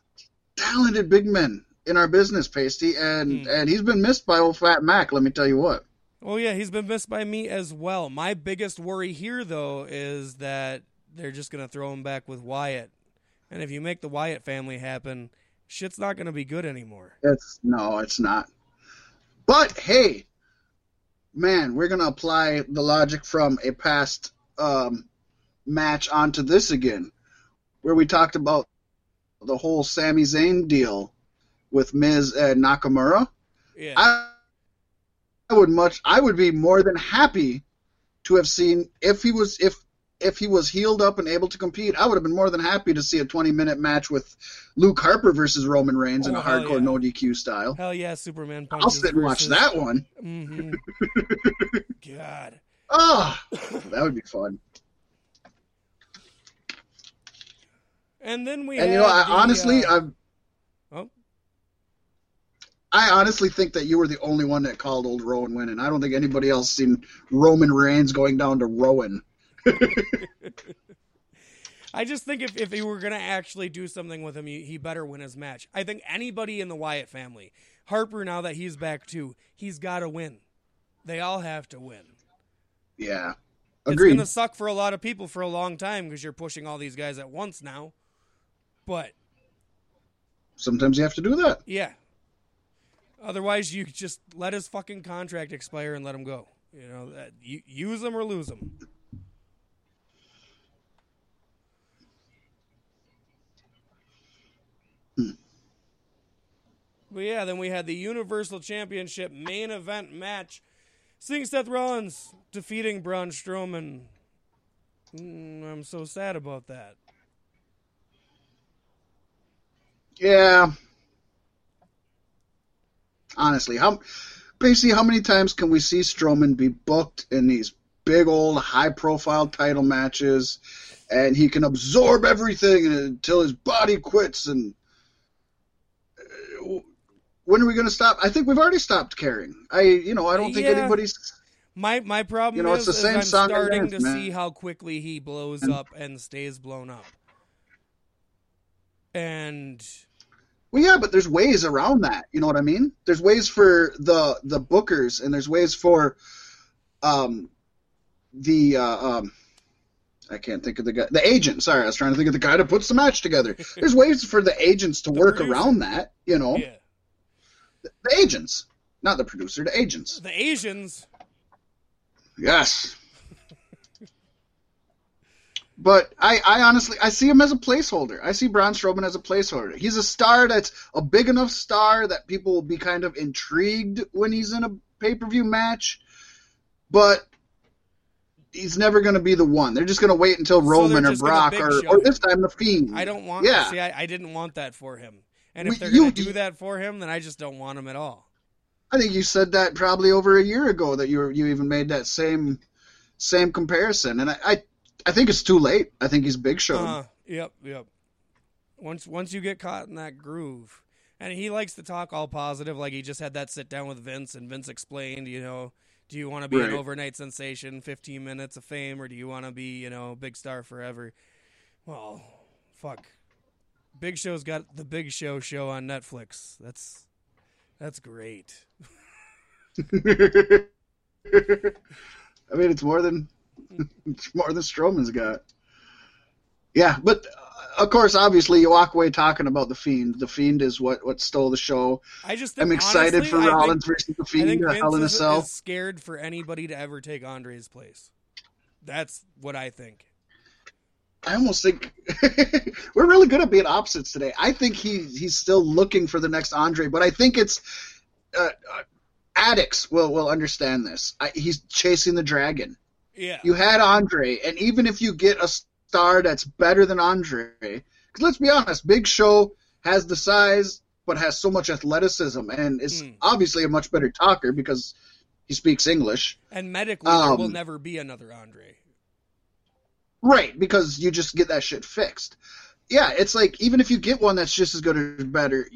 talented big men in our business, Pasty, and Hmm. and he's been missed by old Fat Mac. Let me tell you what. Oh yeah, he's been missed by me as well. My biggest worry here though is that they're just gonna throw him back with Wyatt. And if you make the Wyatt family happen, shit's not gonna be good anymore. It's no, it's not. But hey, man, we're gonna apply the logic from a past um, match onto this again, where we talked about the whole Sami Zayn deal with Miz and Nakamura. Yeah. I, I would much, I would be more than happy to have seen if he was if if he was healed up and able to compete. I would have been more than happy to see a 20 minute match with Luke Harper versus Roman Reigns in Oh, a hardcore yeah. no DQ style. Hell yeah, Superman I'll sit and watch versus- that one. Mhm. <laughs> God. Oh, that would be fun. And then we And you know, I the, honestly, uh, I oh. I honestly think that you were the only one that called old Rowan winning. I don't think anybody else seen Roman Reigns going down to Rowan. <laughs> I just think if, if he were going to actually do something with him, he, he better win his match. I think anybody in the Wyatt family, Harper, now that he's back too, he's got to win. They all have to win. Yeah, It's going to suck for a lot of people for a long time because you're pushing all these guys at once now. But Sometimes you have to do that. yeah. Otherwise, you just let his fucking contract expire and let him go. You know, that, you, use him or lose him. But yeah, then we had the Universal Championship main event match. Seeing Seth Rollins defeating Braun Strowman. Mm, I'm so sad about that. Yeah. Honestly, how basically how many times can we see Strowman be booked in these big old high profile title matches and he can absorb everything until his body quits and uh, when are we going to stop? I think we've already stopped caring. I you know, I don't think Yeah. anybody's My my problem You know, it's is, is I'm starting dance, to man. see how quickly he blows And- up and stays blown up. And Well, yeah, but there's ways around that. You know what I mean? There's ways for the the bookers, and there's ways for um the uh, um I can't think of the guy, the agent. Sorry, I was trying to think of the guy that puts the match together. <laughs> There's ways for the agents to The work producer. around that. You know, yeah, the agents, not the producer, the agents. the Asians. Yes. But I, I honestly, I see him as a placeholder. I see Braun Strowman as a placeholder. He's a star that's a big enough star that people will be kind of intrigued when he's in a pay per view match, but he's never going to be the one. They're just going to wait until So Roman or Brock or, or this time the Fiend. I don't want. Yeah. See, I, I didn't want that for him. And if We- they're you- gonna do that for him, then I just don't want him at all. I think you said that probably over a year ago that you were, you even made that same same comparison, and I, I I think it's too late. I think he's big show. Uh, yep, yep. Once once you get caught in that groove, and he likes to talk all positive, like he just had that sit down with Vince, and Vince explained, you know, do you want to be Right. an overnight sensation, fifteen minutes of fame, or do you want to be, you know, big star forever? Well, fuck. Big Show's got the Big Show show on Netflix. That's that's great. <laughs> I mean, it's more than it's <laughs> more than Strowman's got. Yeah, but uh, of course, obviously, you walk away talking about the Fiend. The Fiend is what what stole the show. I just think, I'm excited honestly, for I think- Rollins versus the I Fiend think at Hell in a Cell. is scared for anybody to ever take Andre's place. That's what I think. I almost think <laughs> we're really good at being opposites today. I think he he's still looking for the next Andre, but I think it's uh, uh, addicts will will understand this. I, he's chasing the dragon. Yeah. You had Andre, and even if you get a star that's better than Andre, because let's be honest, Big Show has the size but has so much athleticism and is Hmm. obviously a much better talker because he speaks English. And medically, there will Um, never be another Andre. Right, because you just get that shit fixed. Yeah, it's like even if you get one that's just as good or better,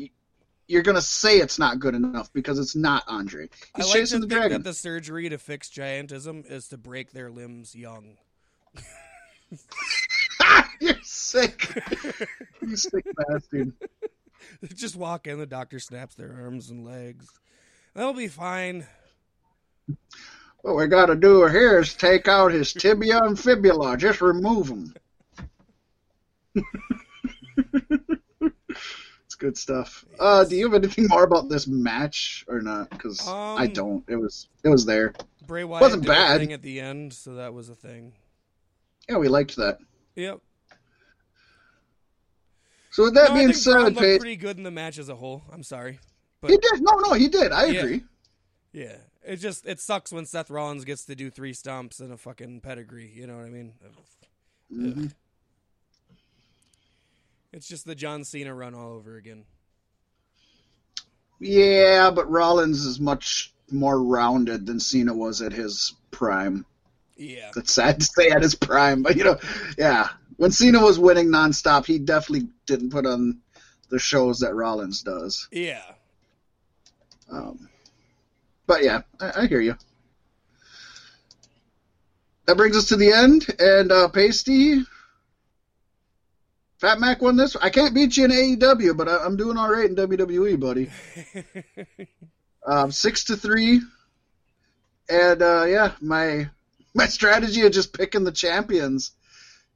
you're gonna say it's not good enough because it's not Andre. He's I like to chasing the think dragon. that the surgery to fix giantism is to break their limbs young. <laughs> you're sick. <laughs> you sick bastard. <laughs> Just walk in, the doctor snaps their arms and legs. They'll be fine. What we got to do here is take out his tibia and fibula. Just remove them. Good stuff. Uh, do you have anything more about this match or not? Because I Um, don't. It was it was there. Bray Wyatt Wasn't did bad. thing at the end, so that was a thing. Yeah, we liked that. Yep. So with that No, being Braun said, looked pretty good in the match as a whole. I'm sorry, but he did. No, no, he did. I Yeah. agree. yeah, it just it sucks when Seth Rollins gets to do three stomps and a fucking pedigree. You know what I mean? Mhm. It's just the John Cena run all over again. Yeah, but Rollins is much more rounded than Cena was at his prime. Yeah, That's sad to say at his prime, but you know, yeah. When Cena was winning nonstop, he definitely didn't put on the shows that Rollins does. yeah. Um, but yeah, I, I hear you. That brings us to the end, and uh, Pasty, Fat Mac won this. I can't beat you in AEW, but I, I'm doing all right in WWE, buddy. <laughs> Um, six to three, and uh, yeah, my my strategy of just picking the champions,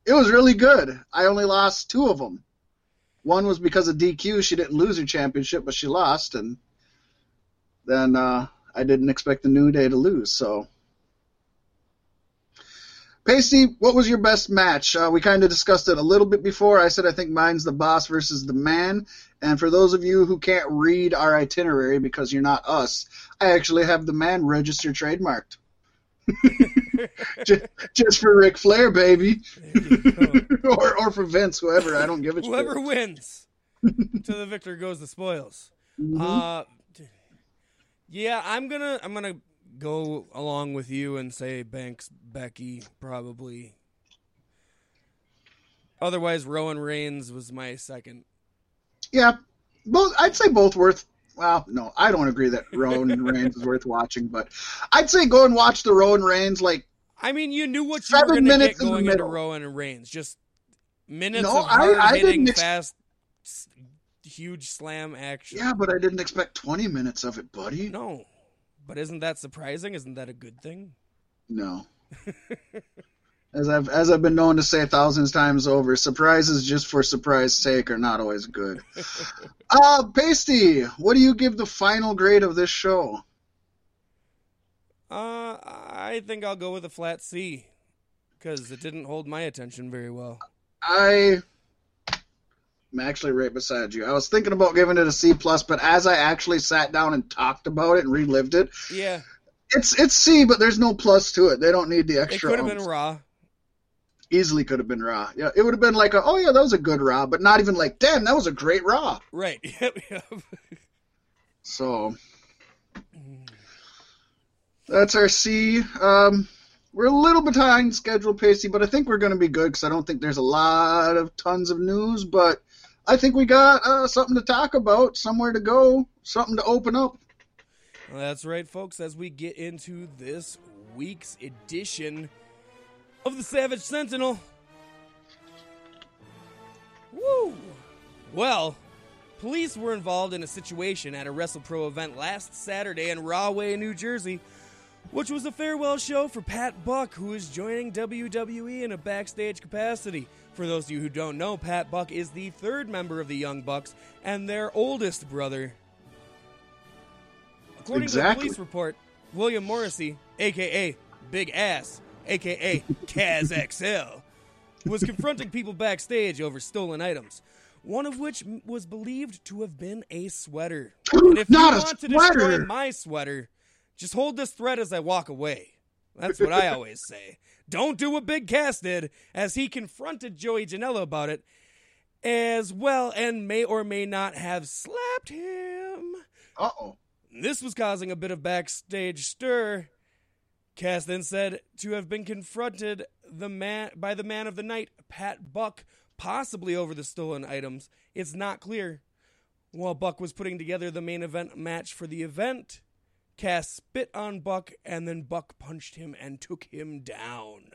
it was really good. I only lost two of them. One was because of DQ; she didn't lose her championship, but she lost, and then uh, I didn't expect the New Day to lose. So, Pacey, what was your best match? Uh, we kind of discussed it a little bit before. I said I think mine's the Boss versus the Man. And for those of you who can't read our itinerary because you're not us, I actually have the Man registered trademarked. <laughs> just, just for Ric Flair, baby, There you go. <laughs> or or for Vince, whoever. I don't give a shit. Whoever wins, to the victor goes the spoils. Mhm. Uh, yeah, I'm gonna I'm gonna go along with you and say Banks Becky probably. Otherwise, Rowan Reigns was my second. Yeah, both. I'd say both worth. Well, no, I don't agree that Rowan <laughs> Reigns is worth watching, but I'd say go and watch the Rowan Reigns. Like, I mean, you knew what you were going to get minutes in going into. Rowan and Reigns. Just minutes No, of I- hard I hitting, didn't ex- fast, huge slam action. yeah, but I didn't expect 20 minutes of it, buddy. No, but isn't that surprising? Isn't that a good thing? No. <laughs> as I've as I've been known to say thousands times over, surprises just for surprise sake are not always good. uh <laughs> Pasty, what do you give the final grade of this show? Uh, I think I'll go with a flat C because it didn't hold my attention very well. I I'm actually right beside you. I was thinking about giving it a C plus, but as I actually sat down and talked about it and relived it, Yeah, it's it's C, but there's no plus to it. They don't need the it extra. could have been raw. Easily could have been raw. Yeah, it would have been like, a, oh yeah, that was a good raw, but not even like, damn, that was a great raw. Right. <laughs> Yep. Yep. So that's our C. Um, we're a little behind schedule, Pacey, but I think we're going to be good because I don't think there's a lot of tons of news. But I think we got uh, something to talk about, somewhere to go, something to open up. That's right, folks. As we get into this week's edition of the Savage Sentinel. Woo! Well, police were involved in a situation at a WrestlePro event last Saturday in Rahway, New Jersey, which was a farewell show for Pat Buck, who is joining WWE in a backstage capacity. For those of you who don't know, Pat Buck is the third member of the Young Bucks and their oldest brother. According to Exactly. a police report, William Morrissey, aka Big Ass, aka Kaz <laughs> XL, was confronting people backstage over stolen items, one of which was believed to have been a sweater. <gasps> And if Not you a want to destroy my sweater, just hold this thread as I walk away. That's what I always say. Don't do what Big Cass did, as he confronted Joey Janela about it, as well, and may or may not have slapped him. Uh oh. This was causing a bit of backstage stir. Cass then said to have been confronted the man by the man of the night, Pat Buck, possibly over the stolen items. It's not clear. While Buck was putting together the main event match for the event, Cass spit on Buck and then Buck punched him and took him down.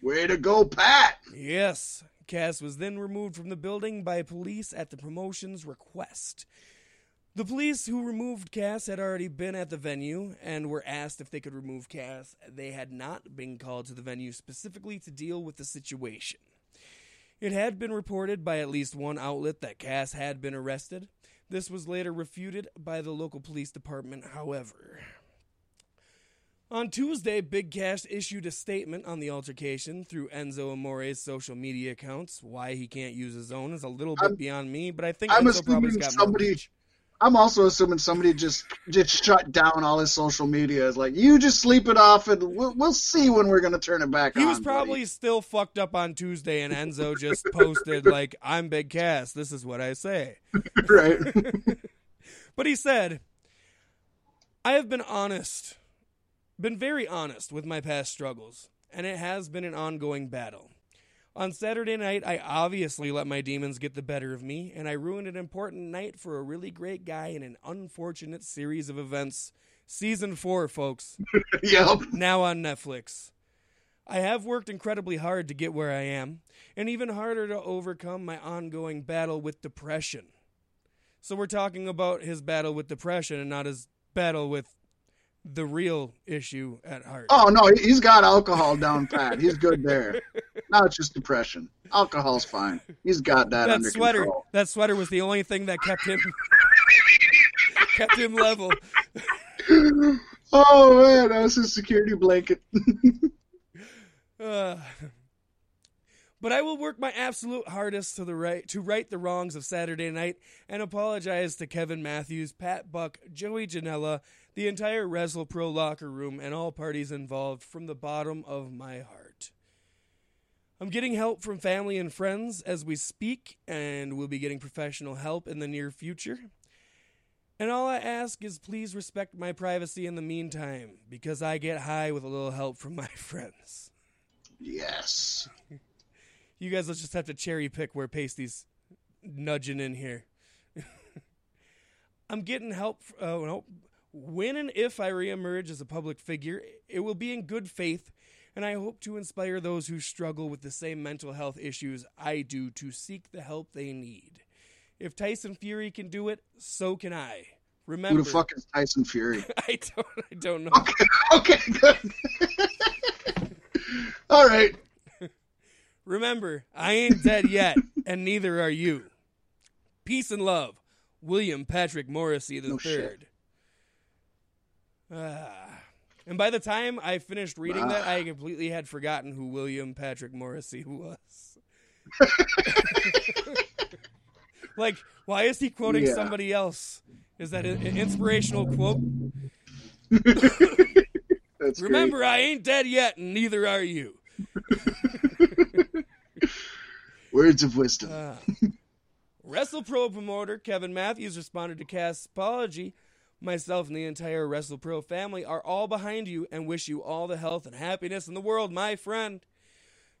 Way to go, Pat! Yes, Cass was then removed from the building by police at the promotion's request. The police who removed Cass had already been at the venue and were asked if they could remove Cass. They had not been called to the venue specifically to deal with the situation. It had been reported by at least one outlet that Cass had been arrested. This was later refuted by the local police department, however. On Tuesday, Big Cass issued a statement on the altercation through Enzo Amore's social media accounts. Why he can't use his own is a little bit I'm- beyond me, but I think I'm Enzo assuming got somebody-. I'm also assuming somebody just just shut down all his social media. It's like you just sleep it off, and we'll, we'll see when we're gonna turn it back on. He on. was probably still fucked up on Tuesday, and Enzo just posted like, "I'm Big Cass. This is what I say." <laughs> right. <laughs> But he said, I have been honest, been very honest with my past struggles, and it has been an ongoing battle. On Saturday night, I obviously let my demons get the better of me, and I ruined an important night for a really great guy in an unfortunate series of events. Season 4, folks, <laughs> yep. now on Netflix. I have worked incredibly hard to get where I am, and even harder to overcome my ongoing battle with depression. So we're talking about his battle with depression and not his battle with the real issue at heart. Oh no, he- he's got alcohol down pat. He's good there. <laughs> Now it's just depression. Alcohol's fine. He's got that, that under sweater, control. that sweater was the only thing that kept him <laughs> kept him level. <laughs> Oh man, that was his security blanket. <laughs> Uh, but I will work my absolute hardest to the right to right the wrongs of Saturday night and apologize to Kevin Matthews, Pat Buck, Joey Janela, the entire Wrestle Pro locker room, and all parties involved from the bottom of my heart. I'm getting help from family and friends as we speak, and we'll be getting professional help in the near future. And all I ask is please respect my privacy in the meantime, because I get high with a little help from my <laughs> friends. yes. <laughs> You guys will just have to cherry pick where Pasty's nudging in here. <laughs> I'm getting help. Oh no. When and if I reemerge as a public figure, it will be in good faith, and I hope to inspire those who struggle with the same mental health issues I do to seek the help they need. If Tyson Fury can do it, so can I. Remember, who the fuck is Tyson Fury? <laughs> I don't, I don't know. Okay, <laughs> good. <laughs> All right. Remember, I ain't dead yet, and neither are you. Peace and love, William Patrick Morrissey the No third. Ah. And by the time I finished reading that, I completely had forgotten who William Patrick Morrissey was. <laughs> like, why is he quoting Yeah. somebody else? Is that an inspirational quote? <laughs> Remember, I ain't dead yet, and neither are you. <laughs> words of wisdom. Uh, WrestlePro promoter Kevin Matthews responded to Cass's apology. Myself and the entire WrestlePro family are all behind you and wish you all the health and happiness in the world, my friend.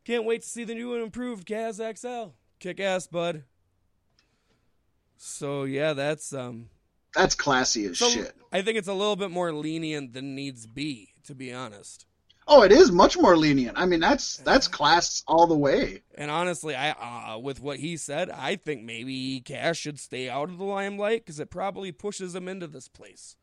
Can't wait to see the new and improved Kaz XL. Kick ass, bud. So yeah, that's um. That's classy as So shit. I think it's a little bit more lenient than needs be, to be honest. Oh, it is much more lenient. I mean, that's that's class all the way. And honestly, I uh, with what he said, I think maybe Cass should stay out of the limelight because it probably pushes him into this place.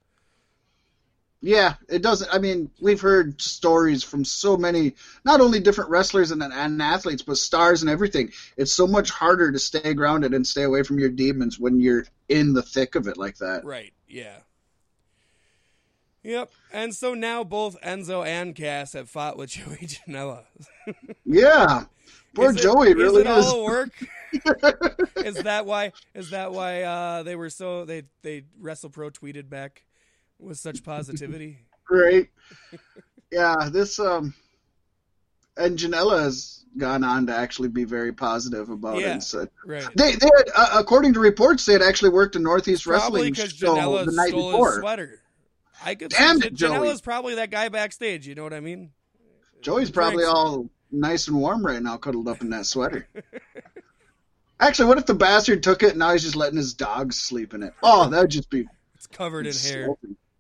Yeah, it doesn't. I mean, we've heard stories from so many, not only different wrestlers and, and athletes, but stars and everything. It's so much harder to stay grounded and stay away from your demons when you're in the thick of it like that. Right? Yeah. Yep. And so now both Enzo and Cass have fought with <laughs> Joey Janela. Yeah, poor Is it- Joey really is. It is. all work? <laughs> is that why? Is that why uh, they were so they they Wrestle Pro tweeted back with such positivity? <laughs> Great. Yeah, this um, and Janela has gone on to actually be very positive about it. Yeah. And said, Right. they, they had, uh, according to reports, they had actually worked a Northeast Probably Wrestling show Janela the night stole his before. sweater. I could. Damn it, Joey. Janela's probably that guy backstage. You know what I mean? Joey's probably all nice and warm right now, cuddled up in that sweater. Actually, what if the bastard took it and now he's just letting his dogs sleep in it? Oh, that'd just be It's covered in hair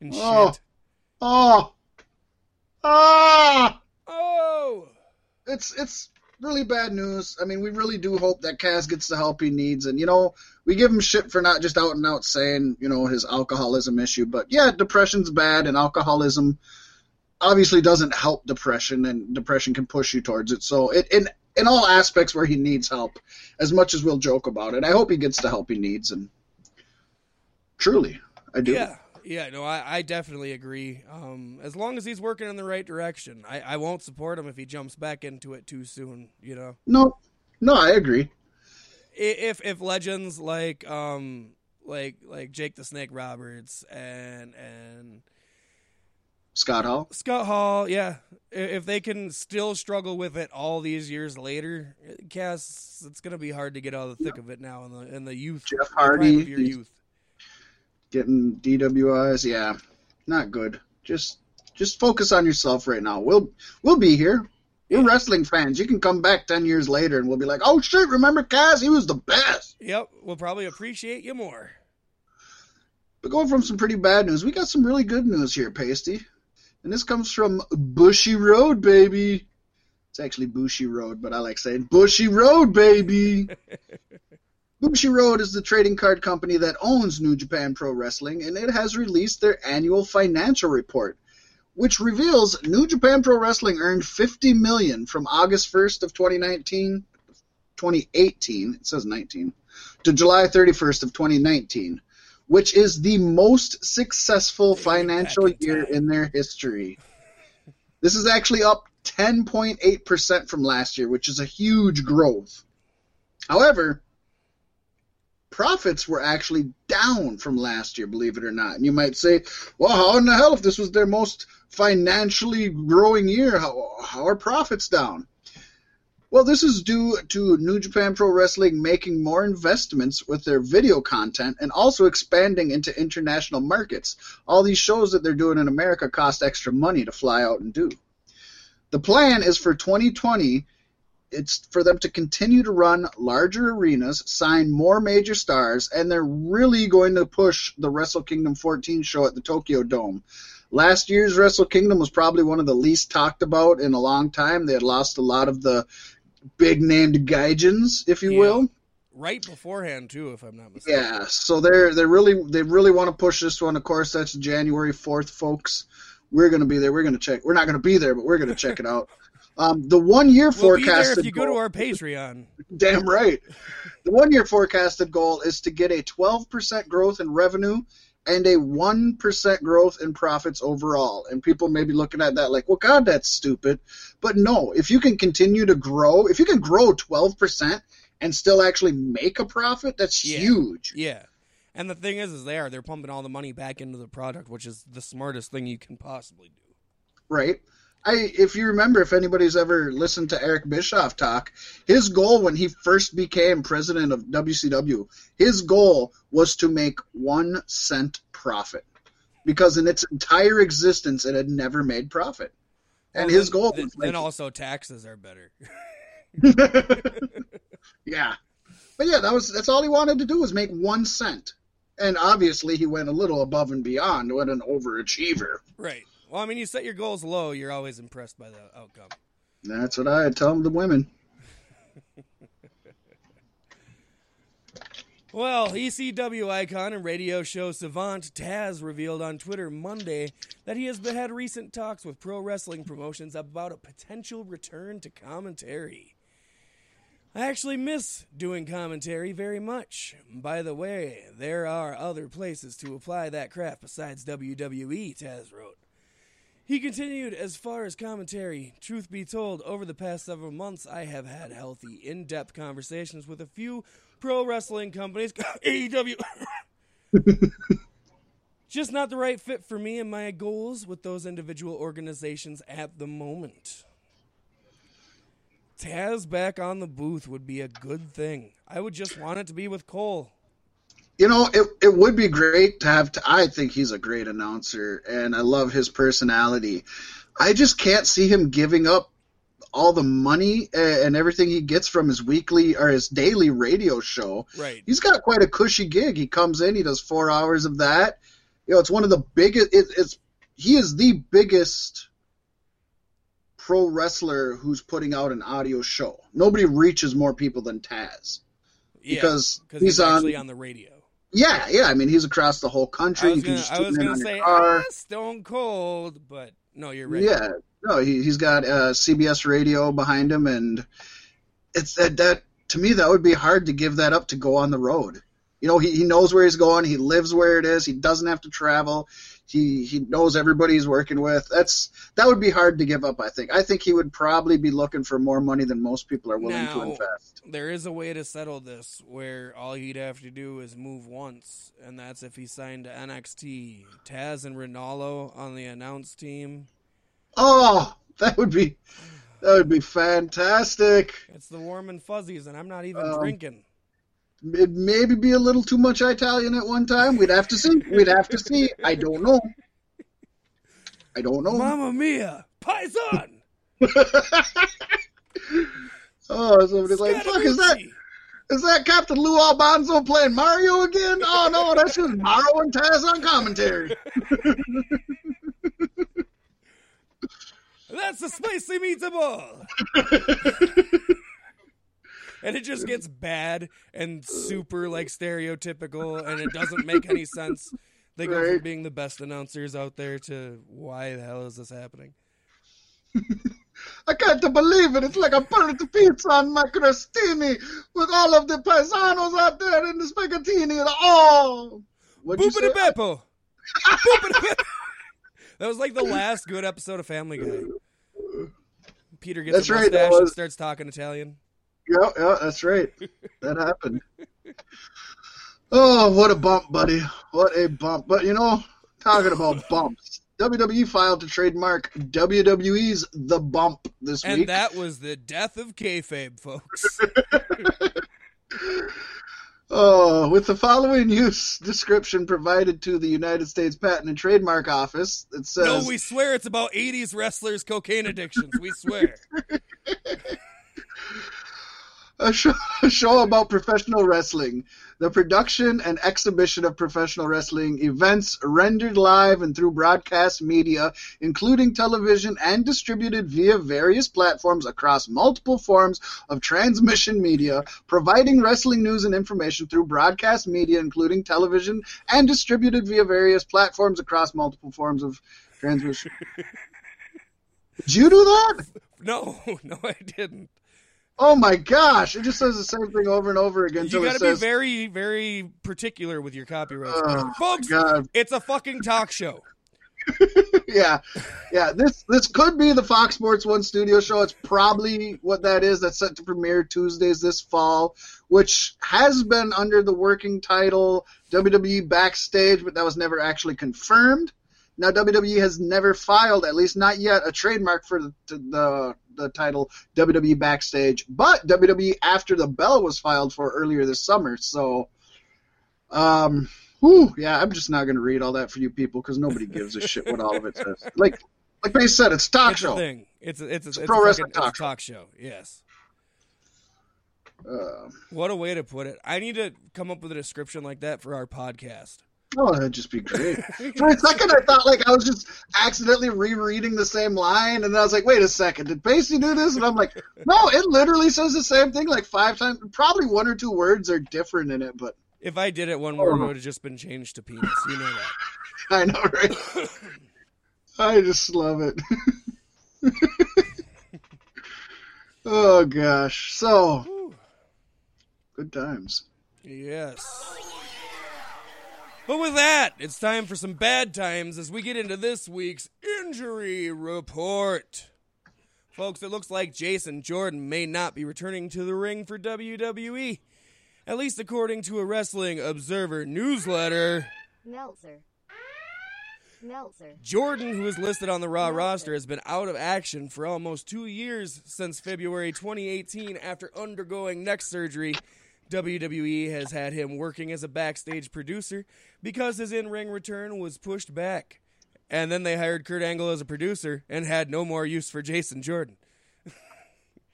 and Oh. shit. Oh, ah! Oh. it's it's really bad news. I mean, we really do hope that Kaz gets the help he needs, and you know, we give him shit for not just out and out saying you know his alcoholism issue, but yeah, depression's bad, and alcoholism obviously doesn't help depression, and depression can push you towards it. So it in in all aspects where he needs help, as much as we'll joke about it, I hope he gets the help he needs, and truly, I do. Yeah. Yeah, no, I, I definitely agree. Um, as long as he's working in the right direction, I, I won't support him if he jumps back into it too soon. You know, No, no, I agree. If if legends like um like like Jake the Snake Roberts and and Scott Hall. Scott Hall, yeah, if they can still struggle with it all these years later, Cass, it's gonna be hard to get out of the thick of it now in the in the youth, Jeff Hardy, of your youth. getting DWIs. Yeah, not good. Just just focus on yourself right now. We'll we'll be here. We're wrestling fans. You can come back ten years later and we'll be like, oh shit, remember Kaz? He was the best. Yep, we'll probably appreciate you more. But going from some pretty bad news, we got some really good news here, Pasty. And this comes from Bushy Road, baby. It's actually Bushiroad, but I like saying Bushy Road, baby. <laughs> Bushiroad is the trading card company that owns New Japan Pro Wrestling, and it has released their annual financial report, which reveals New Japan Pro Wrestling earned 50 million from August 1st of 2019, 2018, it says 19, to July 31st of 2019 which is the most successful Take it back financial in year in their history. This is actually up 10.8% from last year, which is a huge growth. However, profits were actually down from last year, believe it or not. And you might say, well, how in the hell, if this was their most financially growing year, how, how are profits down? Well, this is due to New Japan Pro Wrestling making more investments with their video content and also expanding into international markets. All these shows that they're doing in America cost extra money to fly out and do. The plan is for 2020 it's for them to continue to run larger arenas, sign more major stars, and they're really going to push the Wrestle Kingdom 14 show at the Tokyo Dome. Last year's Wrestle Kingdom was probably one of the least talked about in a long time. They had lost a lot of the big named gaijins, if you Yeah. will. Right beforehand too, if I'm not mistaken. Yeah, so they're they're really they really want to push this one. Of course, that's January fourth, folks. We're gonna be there. We're gonna check. We're not gonna be there, but we're gonna check it out. <laughs> Um, the one year We'll forecasted if you go to our Patreon. <laughs> Damn right. The one year forecasted goal is to get a 12% growth in revenue and a 1% growth in profits overall. And people may be looking at that like, well, God, that's stupid. But no, if you can continue to grow, if you can grow 12% and still actually make a profit, that's Yeah. huge. Yeah. And the thing is, is they are they're pumping all the money back into the product, which is the smartest thing you can possibly do. right? I, if you remember, if anybody's ever listened to Eric Bischoff talk, his goal when he first became president of WCW, his goal was to make one cent profit, because in its entire existence, it had never made profit. And Well, his goal then, was then also taxes are better. <laughs> <laughs> yeah, but yeah, that was that's all he wanted to do was make one cent, and obviously he went a little above and beyond. What an overachiever! right. Well, I mean, you set your goals low, you're always impressed by the outcome. That's what I tell the women. <laughs> Well, ECW icon and radio show savant Taz revealed on Twitter Monday that he has had recent talks with pro wrestling promotions about a potential return to commentary. I actually miss doing commentary very much. By the way, there are other places to apply that craft besides WWE, Taz wrote. He continued, as far as commentary, truth be told, over the past several months, I have had healthy, in depth conversations with a few pro wrestling companies, <laughs> AEW. <laughs> Just not the right fit for me and my goals with those individual organizations at the moment. Taz back on the booth would be a good thing. I would just want it to be with Cole. You know, it it would be great to have. I think he's a great announcer, and I love his personality. I just can't see him giving up all the money and everything he gets from his weekly or his daily radio show. Right. He's got quite a cushy gig. He comes in, he does four hours of that. You know, it's one of the biggest. It, it's he is the biggest pro wrestler who's putting out an audio show. Nobody reaches more people than Taz. Yeah, Because he's he's, on- on the radio. Yeah, yeah. I mean, he's across the whole I country. was You can gonna, just I was gonna say ah, Stone Cold, but no, you're right. Yeah, no, he, he's got uh, CBS Radio behind him, and it's that that to me that would be hard to give that up to go on the road. You know, he, he knows where he's going. He lives where it is. He doesn't have to travel. He he knows everybody he's working with. That's that would be hard to give up. I think. I think he would probably be looking for more money than most people are willing Now- to invest. There is a way to settle this where all he'd have to do is move once, and that's if he signed to NXT. Taz and Ranallo on the announce team. Oh, that would be that would be fantastic. It's the warm and fuzzies, and I'm not even Um, drinking. It maybe be a little too much Italian at one time. We'd have to see. We'd have to see. I don't know. I don't know. Mamma mia, Paisan! <laughs> oh, somebody's like, "Fuck, is that is that Captain Lou Albano playing Mario again?" Oh no, that's just Mario and Taz on commentary. <laughs> That's a spicy meatball! <laughs> and it just gets bad and <laughs> super like stereotypical, and it doesn't make any sense. They go from being the best announcers out there to why the hell is this happening? <laughs> I can't believe it. It's like a burnt pizza on my crostini with all of the paisanos out there in the spaghettini. Oh, you say? Boopity Beppo! Beppo! <laughs> That was like the last good episode of Family Guy. Peter gets That's a right, that mustache and starts talking Italian. Yeah, yeah, that's right. That happened. Oh, what a bump, buddy. What a bump. But you know, talking about <laughs> bumps, WWE filed to trademark WWE's The Bump this And week. And that was the death of kayfabe, folks. <laughs> Oh, with the following use description provided to the United States Patent and Trademark Office, it says no, we swear it's about 80s wrestlers' cocaine addictions. We swear. <laughs> a show, <laughs> a show about professional wrestling, the production and exhibition of professional wrestling events rendered live and through broadcast media, including television and distributed via various platforms across multiple forms of transmission media, providing wrestling news and information through broadcast media, including television and distributed via various platforms across multiple forms of transmission. <laughs> Did you do that? No, <laughs> no, I didn't. Oh my gosh! It just says the same thing over and over again. You got to be very, very particular with your copyright. Oh, Folks, it's a fucking talk show. <laughs> yeah, yeah. This this could be the Fox Sports One studio show. It's probably what that is. That's set to premiere Tuesdays this fall, which has been under the working title WWE Backstage, but that was never actually confirmed. Now WWE has never filed, at least not yet, a trademark for the the, the title WWE Backstage, but WWE After the Bell was filed for earlier this summer. So, um, whew, yeah, I'm just not going to read all that for you people because nobody gives a shit what all of it says. <laughs> Like like they said, it's a talk It's show. a thing. It's a, it's a, it's pro wrestling talk show. talk show. Yes. Uh, What a way to put it. I need to come up with a description like that for our podcast. Oh, that'd just be great. <laughs> For a second, I thought like I was just accidentally rereading the same line, and then I was like, "Wait a second, did Pacey do this?" And I'm like, "No, it literally says the same thing like five times. Probably one or two words are different in it, but If I did it, one oh, word Oh. would have just been changed to penis. You know that. <laughs> I know, right? <laughs> I just love it. oh gosh, so good times. Yes. But with that, it's time for some bad times as we get into this week's injury report. Folks, it looks like Jason Jordan may not be returning to the ring for WWE, at least according to a Wrestling Observer newsletter. Meltzer. Meltzer. Jordan, who is listed on the Raw roster, has been out of action for almost two years since February 2018 after undergoing neck surgery. WWE has had him working as a backstage producer because his in ring return was pushed back. And then they hired Kurt Angle as a producer and had no more use for Jason Jordan.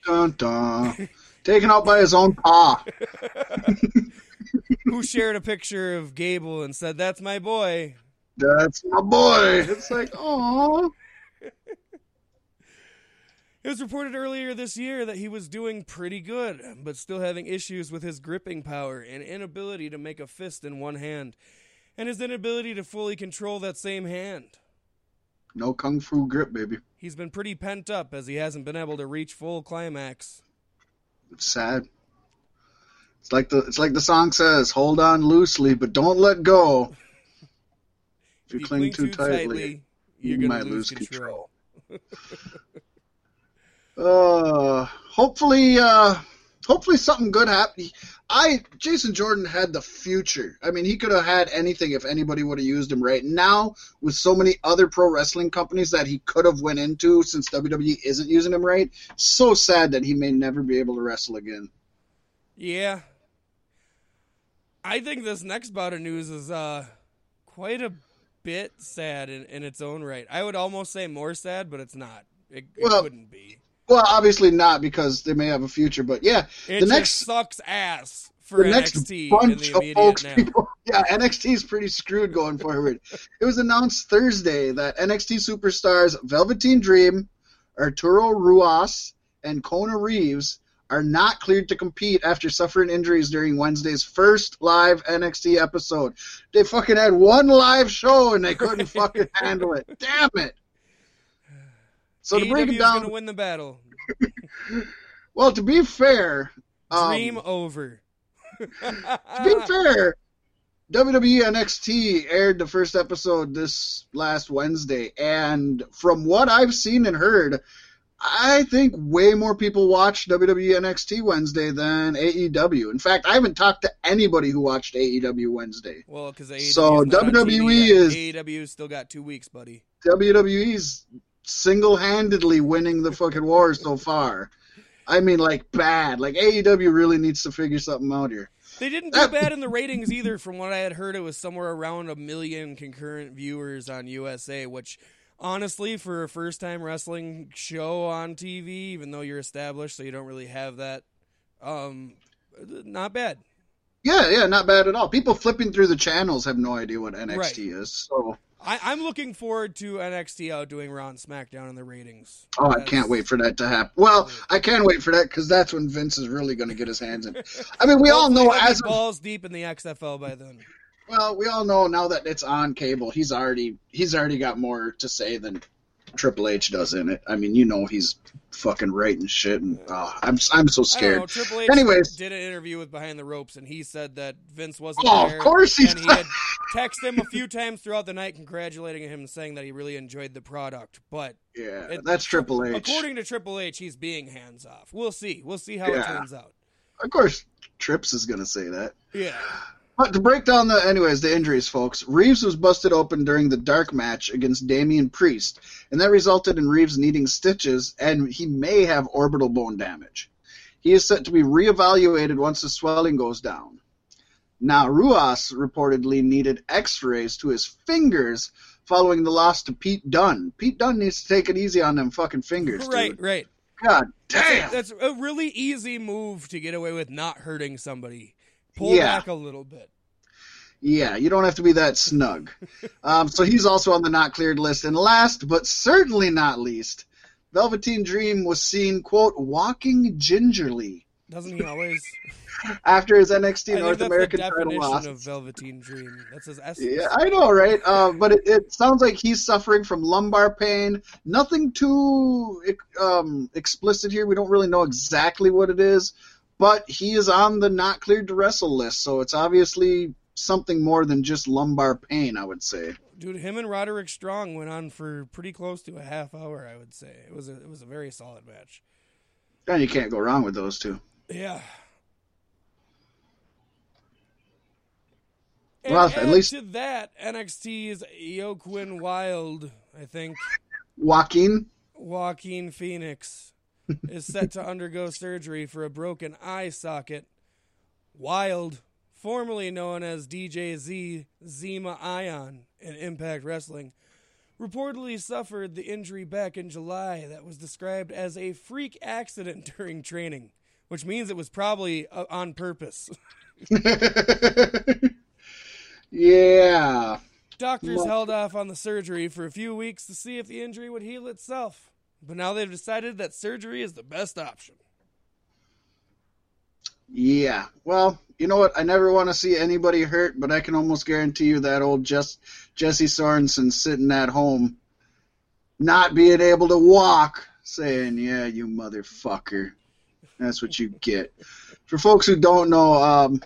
Dun dun. Taken out by his own paw. <laughs> Who shared a picture of Gable and said, That's my boy. That's my boy. It's like, oh. It was reported earlier this year that he was doing pretty good, but still having issues with his gripping power and inability to make a fist in one hand, and his inability to fully control that same hand. No kung fu grip, baby. He's been pretty pent up as he hasn't been able to reach full climax. It's sad. It's like the it's like the song says, hold on loosely, but don't let go. <laughs> If you, cling, too tightly, you're you might lose lose control. <laughs> Uh, hopefully, uh, hopefully something good happened. I Jason Jordan had the future. I mean, he could have had anything if anybody would have used him right now. With so many other pro wrestling companies that he could have went into, since WWE isn't using him right, so sad that he may never be able to wrestle again. Yeah. I think this next bout of news is uh quite a bit sad in, in its own right. I would almost say more sad, but it's not. It, it Well, couldn't be. Well, obviously not because they may have a future, but yeah, It the next sucks ass for the NXT bunch the of folks now. people <laughs> yeah nxt is pretty screwed going forward. It was announced thursday that nxt superstars velveteen dream arturo ruas and kona reeves are not cleared to compete after suffering injuries during wednesday's first live nxt episode. They fucking had one live show and they couldn't <laughs> fucking handle it. Damn it so to break it is going to down win the battle. <laughs> well to be fair um, Dream over. <laughs> to be fair, WWE NXT aired the first episode this last Wednesday, and from what I've seen and heard, I think way more people watched WWE NXT Wednesday than AEW. In fact, I haven't talked to anybody who watched AEW Wednesday. Well, because AEW So is not on WWE is- AEW still got two weeks, buddy. WWE's single-handedly winning the fucking war so far. I mean, like bad. Like AEW really needs to figure something out here. They didn't do That- bad in the ratings either. From what I had heard, it was somewhere around a million concurrent viewers on USA, which honestly, for a first time wrestling show on TV, even though you're established, so you don't really have that, um, not bad. Yeah, yeah, not bad at all. People flipping through the channels have no idea what NXT is. So, I, I'm looking forward to NXT outdoing Raw and SmackDown in the ratings. oh, I can't wait for that to happen. Well, I can wait for that because that's when Vince is really going to get his hands in. I mean, we <laughs> all know as of, balls deep in the XFL by then. well, we all know now that it's on cable. He's already he's already got more to say than Triple H does in it. I mean, you know, he's fucking writing shit, and oh, I'm I'm so scared. know. Triple H Anyways. did an interview with Behind the Ropes, and he said that Vince wasn't Oh, there. of course he's and he had <laughs> texted him a few times throughout the night, congratulating him, and saying that he really enjoyed the product. But Yeah, it- that's Triple H. according to Triple H, he's being hands off. We'll see. We'll see how it turns out. Of course, Trips is going to say that. Yeah. <sighs> <sighs> <sighs> But to break down the, anyways, the injuries, folks. Reeves was busted open during the dark match against Damian Priest, and that resulted in Reeves needing stitches, and he may have orbital bone damage. He is set to be reevaluated once the swelling goes down. Now, Ruas reportedly needed X-rays to his fingers following the loss to Pete Dunne. Pete Dunne needs to take it easy on them fucking fingers, Right, dude. right. God That's damn. a, that's a really easy move to get away with not hurting somebody. Pull Yeah. back a little bit. Yeah, you don't have to be that snug. <laughs> um, so he's also on the not cleared list. And last, but certainly not least, Velveteen Dream was seen, quote, walking gingerly Doesn't he always? <laughs> after his NXT North American title loss. of Velveteen Dream. That's his essence. Yeah, I know, right? Uh, but it, it sounds like he's suffering from lumbar pain. Nothing too um, explicit here. We don't really know exactly what it is, but he is on the not cleared to wrestle list, so it's obviously something more than just lumbar pain, I would say. Dude, him and Roderick Strong went on for pretty close to a half hour. I would say it was a it was a very solid match. And you can't go wrong with those two. Yeah. Well, at least- to that, NXT's Joaquin Wilde, I think, Joaquin. Joaquin Phoenix, is set to undergo surgery for a broken eye socket. Wilde, formerly known as DJ Z Zema Ion in Impact Wrestling, reportedly suffered the injury back in July that was described as a freak accident <laughs> during training, which means it was probably uh, on purpose. <laughs> yeah. Doctors held off on the surgery for a few weeks to see if the injury would heal itself, but now they've decided that surgery is the best option. Yeah. Well, you know what? I never want to see anybody hurt, but I can almost guarantee you that old Jess, Jesse Sorensen sitting at home, not being able to walk, saying, "Yeah, you motherfucker." That's what you get. for folks who don't know, um,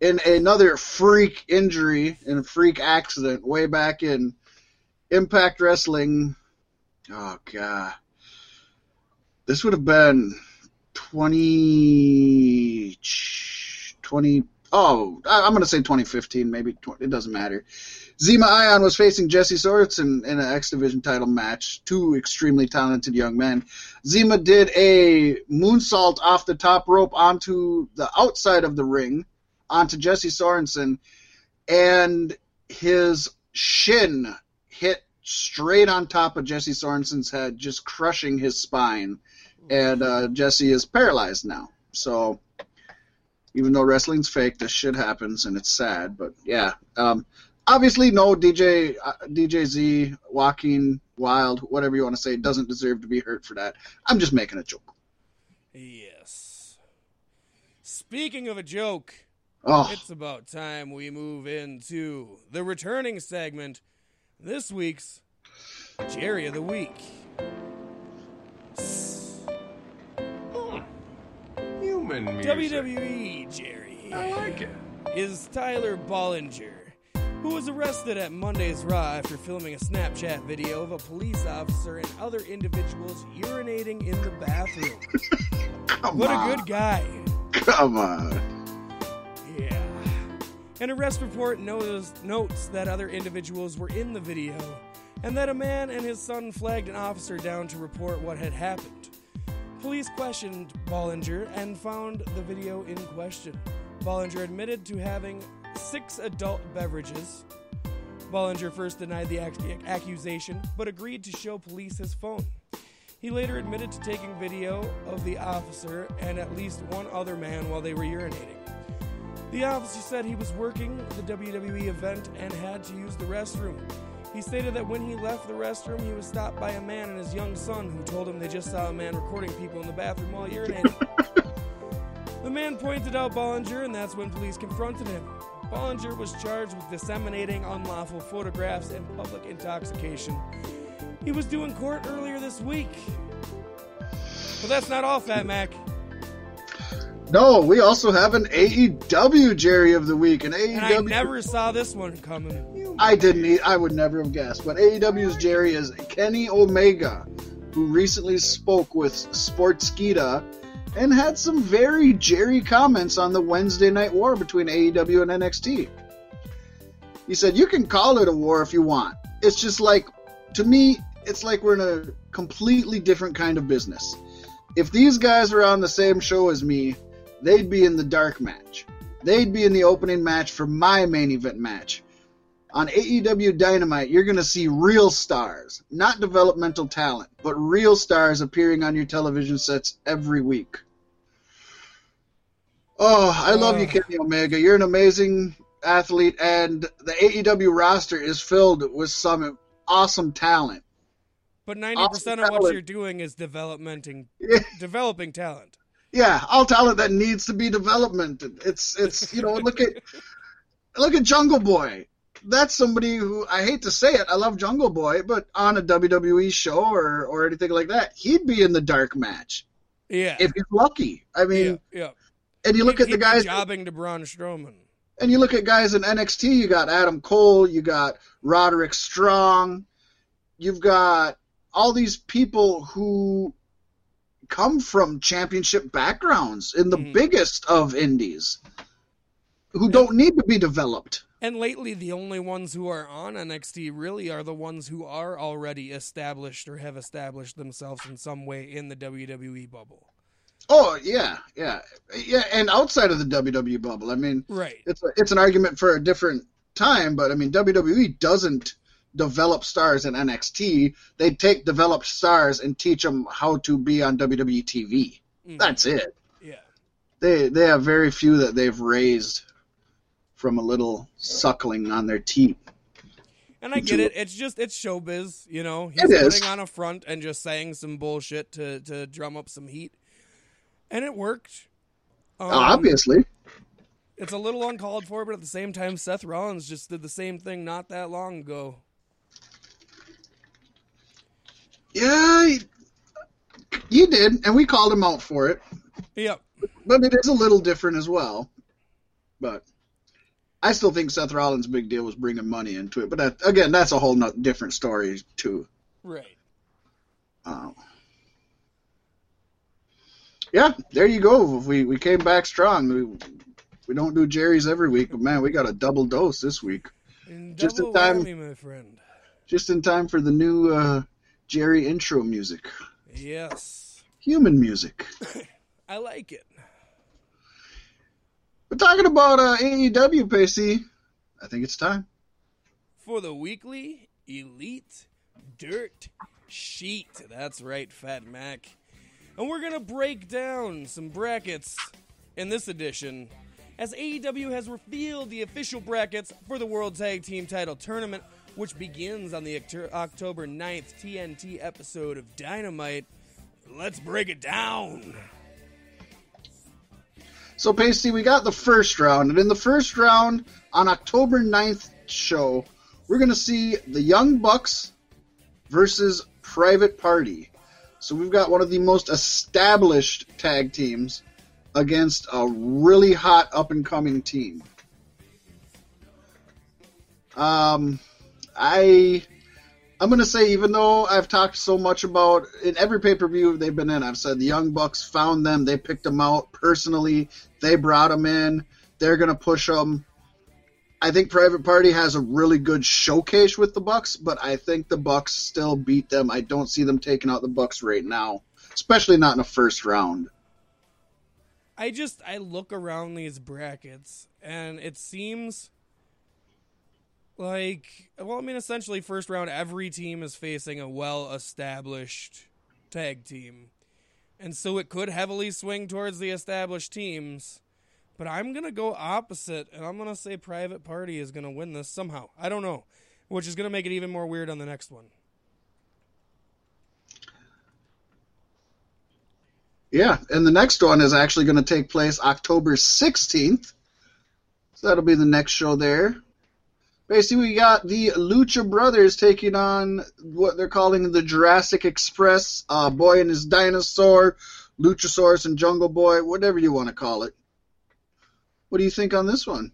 in another freak injury and freak accident way back in Impact Wrestling. Oh god, this would have been 20, 20 oh, I'm going to say 2015, maybe 20, it doesn't matter. Zema Ion was facing Jesse Sorensen in an X Division title match. Two extremely talented young men. Zema did a moonsault off the top rope onto the outside of the ring, onto Jesse Sorensen, and his shin straight on top of Jesse Sorensen's head, just crushing his spine. And uh, Jesse is paralyzed now. So, even though wrestling's fake, this shit happens, and it's sad. But yeah, um, obviously, no DJ uh, DJ Z, Joaquin Wilde, whatever you want to say, doesn't deserve to be hurt for that. I'm just making a joke. Yes. Speaking of a joke, Oh, it's about time we move into the returning segment. This week's Jerry of the Week. Hmm. Human music. WWE Jerry I like it. is Tyler Bollinger, who was arrested at Monday's Raw after filming a Snapchat video of a police officer and other individuals urinating in the bathroom. <laughs> What on. a good guy. Come on. An arrest report notes that other individuals were in the video and that a man and his son flagged an officer down to report what had happened. Police questioned Bollinger and found the video in question. Bollinger admitted to having six adult beverages. Bollinger first denied the ac- accusation but agreed to show police his phone. He later admitted to taking video of the officer and at least one other man while they were urinating. The officer said he was working the WWE event and had to use the restroom. He stated that when he left the restroom, he was stopped by a man and his young son who told him they just saw a man recording people in the bathroom while urinating. <laughs> the man pointed out Bollinger, and that's when police confronted him. Bollinger was charged with disseminating unlawful photographs and public intoxication. He was due in court earlier this week. But that's not all, Fat Mac. No, we also have an AEW Jerry of the Week. An AEW. And I never saw this one coming. I didn't. Eat, I would never have guessed. But AEW's Jerry is Kenny Omega, who recently spoke with Sportskeeda and had some very Jerry comments on the Wednesday Night War between AEW and NXT. He said, "You can call it a war if you want. It's just like, to me, it's like we're in a completely different kind of business. If these guys are on the same show as me, they'd be in the dark match. They'd be in the opening match for my main event match." on AEW Dynamite, you're going to see real stars, not developmental talent, but real stars appearing on your television sets every week. Oh, I love you, Uh. Kenny Omega. You're an amazing athlete, and the AEW roster is filled with some awesome talent. But 90% of what you're doing is developmenting, <laughs> Yeah. developing talent. Yeah, all talent that needs to be developmented. It's it's you know look at look at Jungle Boy. That's somebody who I hate to say it. I love Jungle Boy, but on a WWE show or or anything like that, he'd be in the dark match Yeah. if he's lucky. I mean, yeah, yeah. and you look He'd- at the guys jobbing to Braun Strowman. and you look at guys in NXT. You got Adam Cole, you got Roderick Strong, you've got all these people who come from championship backgrounds in the Mhm. biggest of indies, who don't need to be developed. And lately, the only ones who are on NXT really are the ones who are already established or have established themselves in some way in the WWE bubble. Oh yeah, yeah, yeah, and outside of the WWE bubble, I mean, Right. it's a, it's an argument for a different time, but I mean, WWE doesn't develop stars in NXT. They take developed stars and teach them how to be on WWE TV. Mhm. That's it. yeah. They they have very few that they've raised from a little suckling on their teat. And I get it. It's just it's showbiz, you know. He's It is. putting on a front and just saying some bullshit to to drum up some heat, and it worked. Um, Obviously, it's a little uncalled for, but at the same time, Seth Rollins just did the same thing not that long ago. Yeah, he did, and we called him out for it. Yep. but it is a little different as well. But I still think Seth Rollins' big deal was bringing money into it. But that, again, that's a whole not different story too. Right. Um, yeah, there you go. We we came back strong. We we don't do Jerry's every week, but man, we got a double dose this week. And Just in time- whammy, my friend. Just in time for the new uh, Jerry intro music, Yes. human music. <laughs> I like it. We're talking about uh, AEW, Pacey. I think it's time. For the weekly Elite Dirt Sheet. That's right, Fat Mac. And we're going to break down some brackets in this edition as AEW has revealed the official brackets for the World Tag Team Title Tournament, which begins on the October 9th TNT episode of Dynamite. Let's break it down. So, Pacey, we got the first round, and in the first round on October 9th show, we're going to see the Young Bucks versus Private Party. So, we've got one of the most established tag teams against a really hot up and coming team. Um, I. I'm gonna say, even though I've talked so much about in every pay per view they've been in, I've said the Young Bucks found them, they picked them out personally, they brought them in, they're gonna push them. I think Private Party has a really good showcase with the Bucks, but I think the Bucks still beat them. I don't see them taking out the Bucks right now, especially not in a first round. I just I look around these brackets and it seems like well I mean essentially first round every team is facing a well established tag team. And so it could heavily swing towards the established teams. But I'm going to go opposite and I'm going to say Private Party is going to win this somehow. I don't know, which is going to make it even more weird on the next one. Yeah, and the next one is actually going to take place October 16th. So that'll be the next show there. Basically, we got the Lucha Brothers taking on what they're calling the Jurassic Express, uh, Boy and his Dinosaur, Luchasaurus and Jungle Boy, whatever you want to call it. What do you think on this one?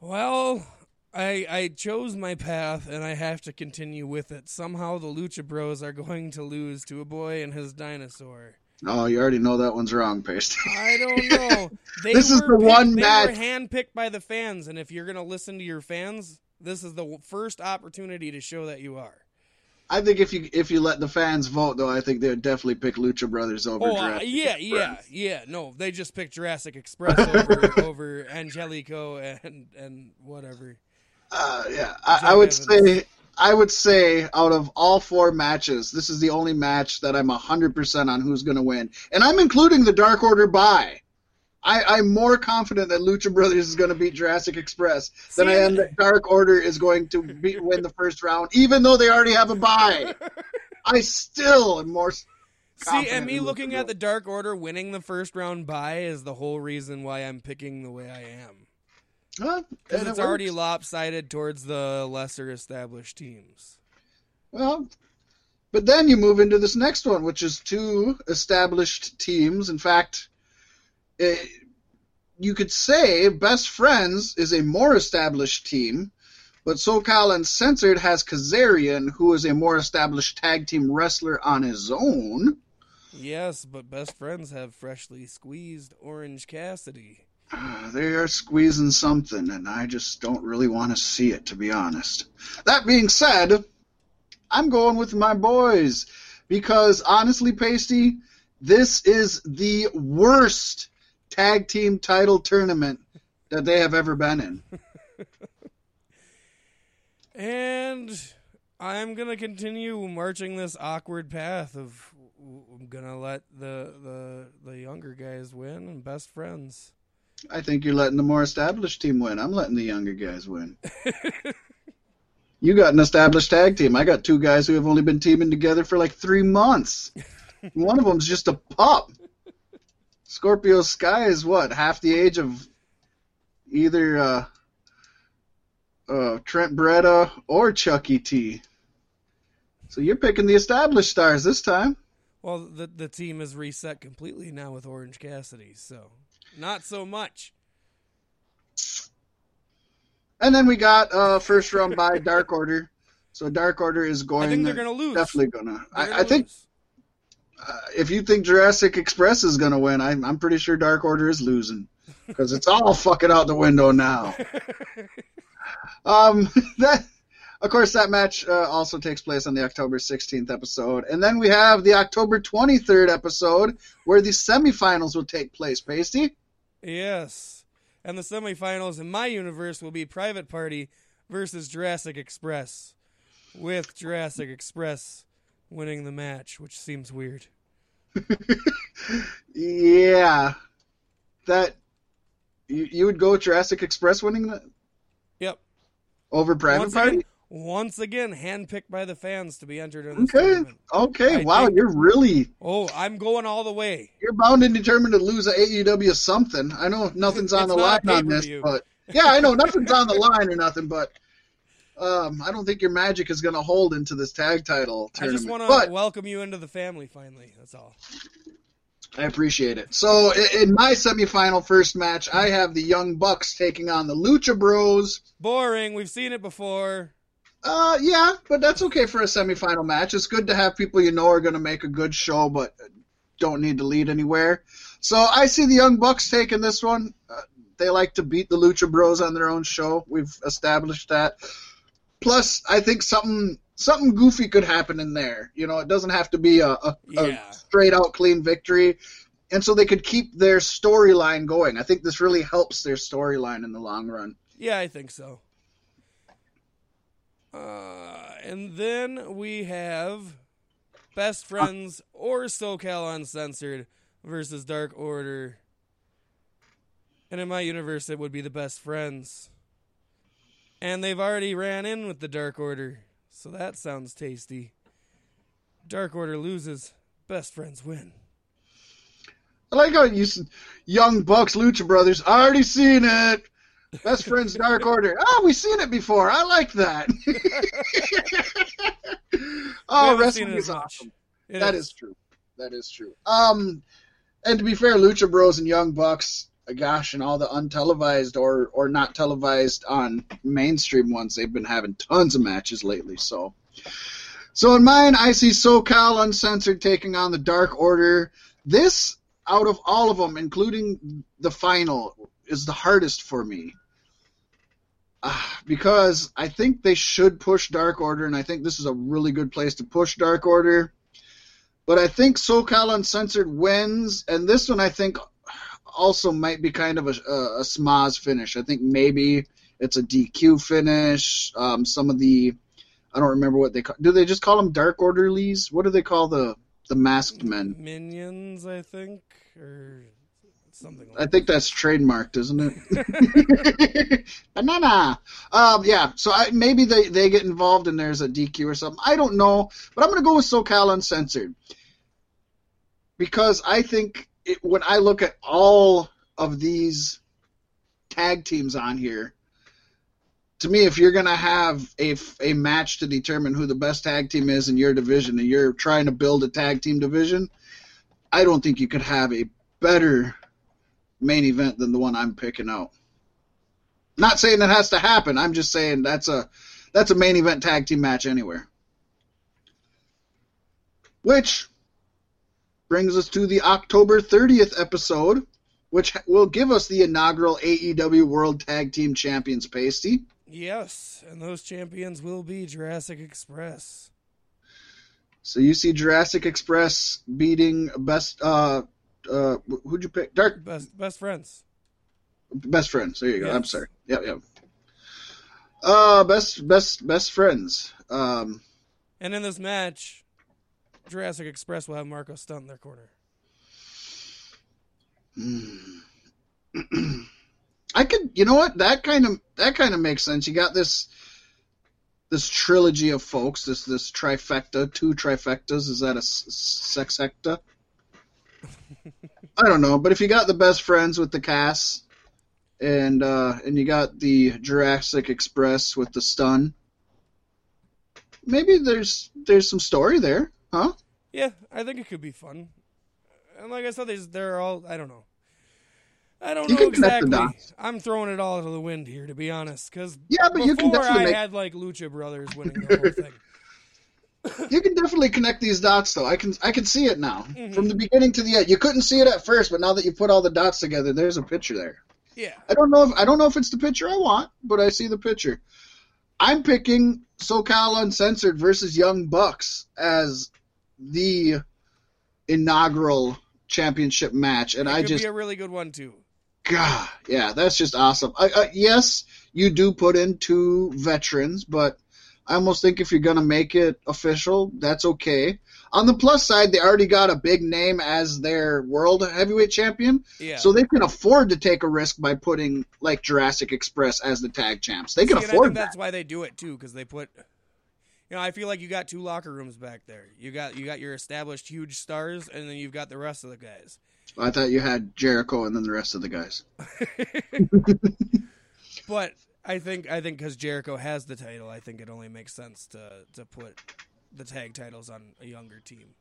Well, I I chose my path and I have to continue with it. Somehow the Lucha Bros are going to lose to a boy and his dinosaur. Oh, you already know that one's wrong, Paste. <laughs> I don't know. <laughs> They This is the picked- one they match- were handpicked by the fans, and if you're gonna listen to your fans, this is the first opportunity to show that you are. I think if you if you let the fans vote, though, I think they would definitely pick Lucha Brothers over Oh, uh, yeah, yeah, Express. yeah. No, they just picked Jurassic Express over <laughs> over Angelico and and whatever. Uh, yeah, I, I would Evans. say I would say out of all four matches, this is the only match that I'm hundred percent on who's going to win, and I'm including the Dark Order bye. I, I'm more confident that Lucha Brothers is going to beat Jurassic Express than See, I am that Dark Order is going to beat, win the first round, even though they already have a bye. <laughs> I still am more. See, and me looking at the Dark Order winning the first round bye is the whole reason why I'm picking the way I am. Because And it's it already lopsided towards the lesser established teams. Well, but then you move into this next one, which is two established teams. In fact, eh, you could say Best Friends is a more established team, but SoCal Uncensored has Kazarian, who is a more established tag team wrestler on his own. Yes, but best friends have freshly squeezed Orange Cassidy. <sighs> They are squeezing something, and I just don't really want to see it, to be honest. That being said, I'm going with my boys because honestly, Pasty, this is the worst tag team title tournament that they have ever been in. <laughs> And I'm gonna continue marching this awkward path of I'm gonna let the the the younger guys win and best friends. I think you're letting the more established team win. I'm letting the younger guys win. <laughs> you got an established tag team. I got two guys who have only been teaming together for like three months. <laughs> One of them's just a pup. Scorpio Sky is what half the age of either uh, uh, Trent Beretta or Chucky T. So you're picking the established stars this time. Well, the the team is reset completely now with Orange Cassidy, so not so much. And then we got uh, first round by Dark Order. So Dark Order is going. I think they're gonna lose. Definitely gonna. I, gonna I think uh, if you think Jurassic Express is gonna win, I'm, I'm pretty sure Dark Order is losing because it's all <laughs> fucking out the window now. <laughs> Um, <laughs> that, of course, that match uh, also takes place on the October 16th episode, and then we have the October 23rd episode where the semifinals will take place. Pasty. Yes, and the semifinals in my universe will be Private Party versus Jurassic Express, with Jurassic Express winning the match, which seems weird. <laughs> Yeah, that you, you would go with Jurassic Express winning that Yep. over Private once Party. Again, once again, handpicked by the fans to be entered in this Okay, tournament. okay, I wow, think- you're really Oh, I'm going all the way. you're bound and determined to lose a AEW something. I know nothing's on It's the line on this, but yeah, I know nothing's on the line or nothing, but um, I don't think your magic is going to hold into this tag title I tournament. just want but to welcome you into the family finally. That's all. I appreciate it. So in my semifinal first match, I have the Young Bucks taking on the Lucha Bros. Boring. We've seen it before. Uh, yeah, but that's okay for a semifinal match. It's good to have people you know are going to make a good show, but don't need to lead anywhere. So I see the Young Bucks taking this one. Uh, they like to beat the Lucha Bros on their own show. We've established that. Plus, I think something something goofy could happen in there. You know, it doesn't have to be a, a, Yeah. a straight out clean victory. And so they could keep their storyline going. I think this really helps their storyline in the long run. Yeah, I think so. Uh, and then we have Best Friends or SoCal Uncensored versus Dark Order. And in my universe, it would be the Best Friends. And they've already ran in with the Dark Order, so that sounds tasty. Dark Order loses, Best Friends win. I like how you Young Bucks Lucha Brothers. I already seen it. Best friends Dark Order. Oh, we've seen it before. I like that. <laughs> Oh, wrestling is much. awesome. That is true. That is true. Um, and to be fair, Lucha Bros and Young Bucks, uh, gosh, and all the untelevised or or not televised on mainstream ones, they've been having tons of matches lately. So, so in mine, I see SoCal Uncensored taking on the Dark Order. This, out of all of them, including the final, is the hardest for me. <sighs> Because I think they should push Dark Order, and I think this is a really good place to push Dark Order. But I think SoCal Uncensored wins, and this one I think also might be kind of a, a, a smaz finish. I think maybe it's a DQ finish. Um, some of the I don't remember what they call. Do they just call them Dark Orderlies? What do they call the the masked men? Minions, I think, or something like I think that's trademarked, isn't it? <laughs> <laughs> Banana. Um, yeah. So I, maybe they, they get involved and there's a DQ or something. I don't know, but I'm going to go with SoCal Uncensored because I think it, when I look at all of these tag teams on here, to me, if you're going to have a, a match to determine who the best tag team is in your division and you're trying to build a tag team division, I don't think you could have a better main event than the one I'm picking out. Not saying it has to happen. I'm just saying that's a that's a main event tag team match anywhere. Which brings us to the October 30th episode, which will give us the inaugural AEW World Tag Team Champions pasty. Yes, and those champions will be Jurassic Express. So you see Jurassic Express beating best uh uh who'd you pick? Dark Best best friends. Best friends. There you go. I'm sorry. Yep, yep. Uh, best, best, best friends. Um, And in this match, Jurassic Express will have Marco Stunt in their corner. <clears throat> I could, you know what? That kind of, that kind of makes sense. You got this, this trilogy of folks. This, this trifecta, two trifectas. Is that a s- sexecta? I don't know, but if you got the best friends with the cast, and uh, and you got the Jurassic Express with the stun, maybe there's there's some story there, huh? Yeah, I think it could be fun. And like I said, there's, they're all I don't know. I don't You know can connect the exactly. I'm throwing it all to the wind here, to be honest. Because Yeah, but you can definitely I make- had like Lucha Brothers winning the <laughs> whole thing. <laughs> You can definitely connect these dots, though. I can I can see it now Mhm. from the beginning to the end. You couldn't see it at first, but now that you put all the dots together, there's a picture there. Yeah, I don't know if I don't know if it's the picture I want, but I see the picture. I'm picking SoCal Uncensored versus Young Bucks as the inaugural championship match, and it I just be a really good one too. God, yeah, that's just awesome. I, I, yes, you do put in two veterans, but I almost think if you're gonna make it official, that's okay. On the plus side, they already got a big name as their world heavyweight champion, Yeah. so they can afford to take a risk by putting like Jurassic Express as the tag champs. They can See, I afford think that. that's why they do it too, because they put. You know, I feel like you got two locker rooms back there. You got you got your established huge stars, and then you've got the rest of the guys. I thought you had Jericho and then the rest of the guys. <laughs> But I think I think because Jericho has the title, I think it only makes sense to to put the tag titles on a younger team.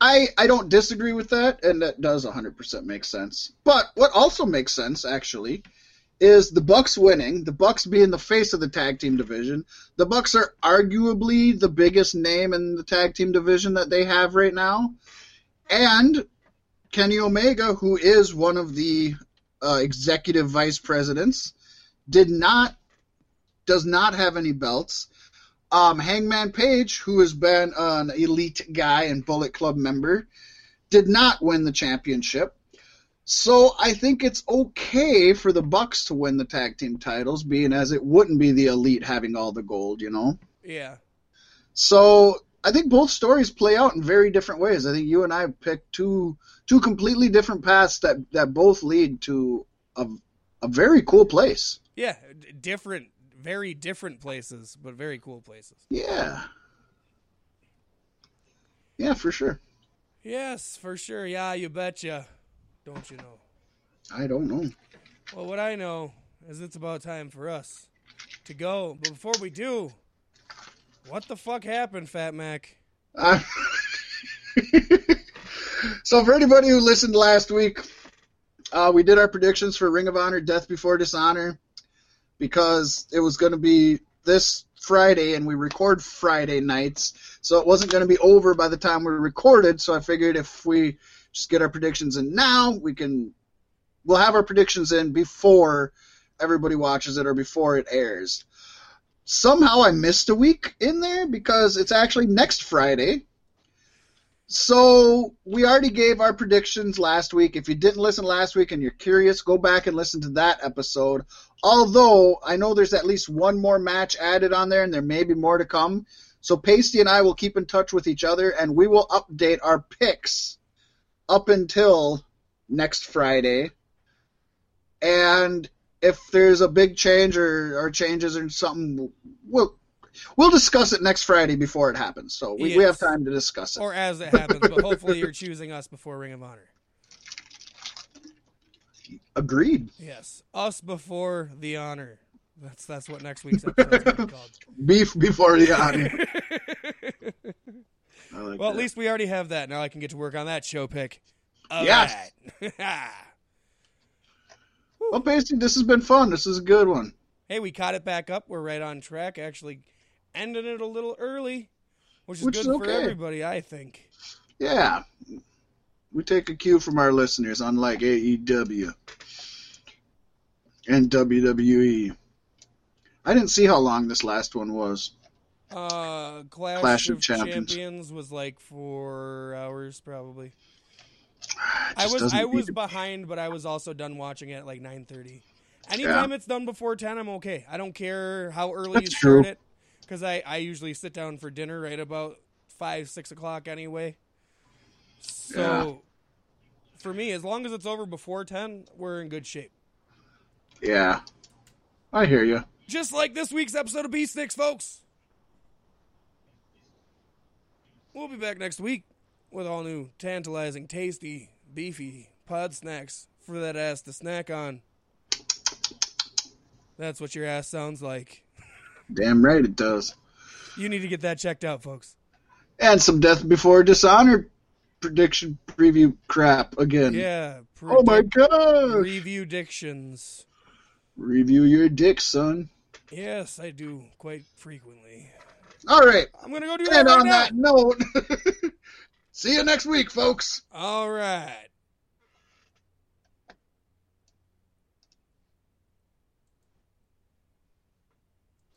I, I don't disagree with that, and that does 100% make sense. But what also makes sense, actually, is the Bucks winning. The Bucks being the face of the tag team division. The Bucks are arguably the biggest name in the tag team division that they have right now, and Kenny Omega, who is one of the uh, executive vice presidents, did not does not have any belts. Um, Hangman Page, who has been an elite guy and Bullet Club member, did not win the championship. So I think it's okay for the Bucks to win the tag team titles, being as it wouldn't be the elite having all the gold, you know. Yeah, So I think both stories play out in very different ways. I think you and I have picked two two completely different paths that that both lead to a a very cool place. Yeah, d- different, very different places, but very cool places. Yeah. Yeah, for sure. Yes, for sure. Yeah, you betcha. Don't you know? I don't know. Well, what I know is it's about time for us to go. But before we do, what the fuck happened, Fat Mac? Uh, <laughs> so for anybody who listened last week, uh, we did our predictions for Ring of Honor Death Before Dishonor because it was going to be this Friday and we record Friday nights, so it wasn't going to be over by the time we recorded. So I figured if we just get our predictions in now, we can we'll have our predictions in before everybody watches it or before it airs. Somehow I missed a week in there because it's actually next Friday. So we already gave our predictions last week. If you didn't listen last week and you're curious, go back and listen to that episode. Although I know there's at least one more match added on there and there may be more to come. So Pasty and I will keep in touch with each other and we will update our picks up until next Friday. And if there's a big change or, or changes or something, we'll we'll discuss it next Friday before it happens. So we, we have time to discuss it. Or as it happens, but hopefully you're <laughs> choosing us before Ring of Honor. Agreed. Yes, us before the honor. That's that's what next week's episode is going to be called. <laughs> Beef before the honor. <laughs> Like well, at least we already have that. Now I can get to work on that show pick. Of Yes. that. <laughs> Well, basically, this has been fun. This is a good one. hey, we caught it back up. We're right on track. Actually, ended it a little early, which is Which good is for everybody, I think. Yeah. We take a cue from our listeners, unlike AEW and WWE. I didn't see how long this last one was. Uh, Clash, Clash of of, Champions. Champions. was like four hours probably. <sighs> I was I was behind, but I was also done watching it at like nine thirty. Anytime it's done before ten, I'm okay. I don't care how early That's you true. start it, because I I usually sit down for dinner right about five six o'clock anyway. So for me, as long as it's over before ten, we're in good shape. Yeah. I hear you. Just like this week's episode of B Sticks, folks. We'll be back next week with all new, tantalizing, tasty, beefy pod snacks for that ass to snack on. That's what your ass sounds like. Damn right it does. You need to get that checked out, folks. and some Death Before Dishonor prediction preview crap again. Yeah. Oh my god. Review dictions. Review your dick, son. Yes, I do quite frequently. All right. I'm gonna go do that And right on now. that note, <laughs> see you next week, folks. All right.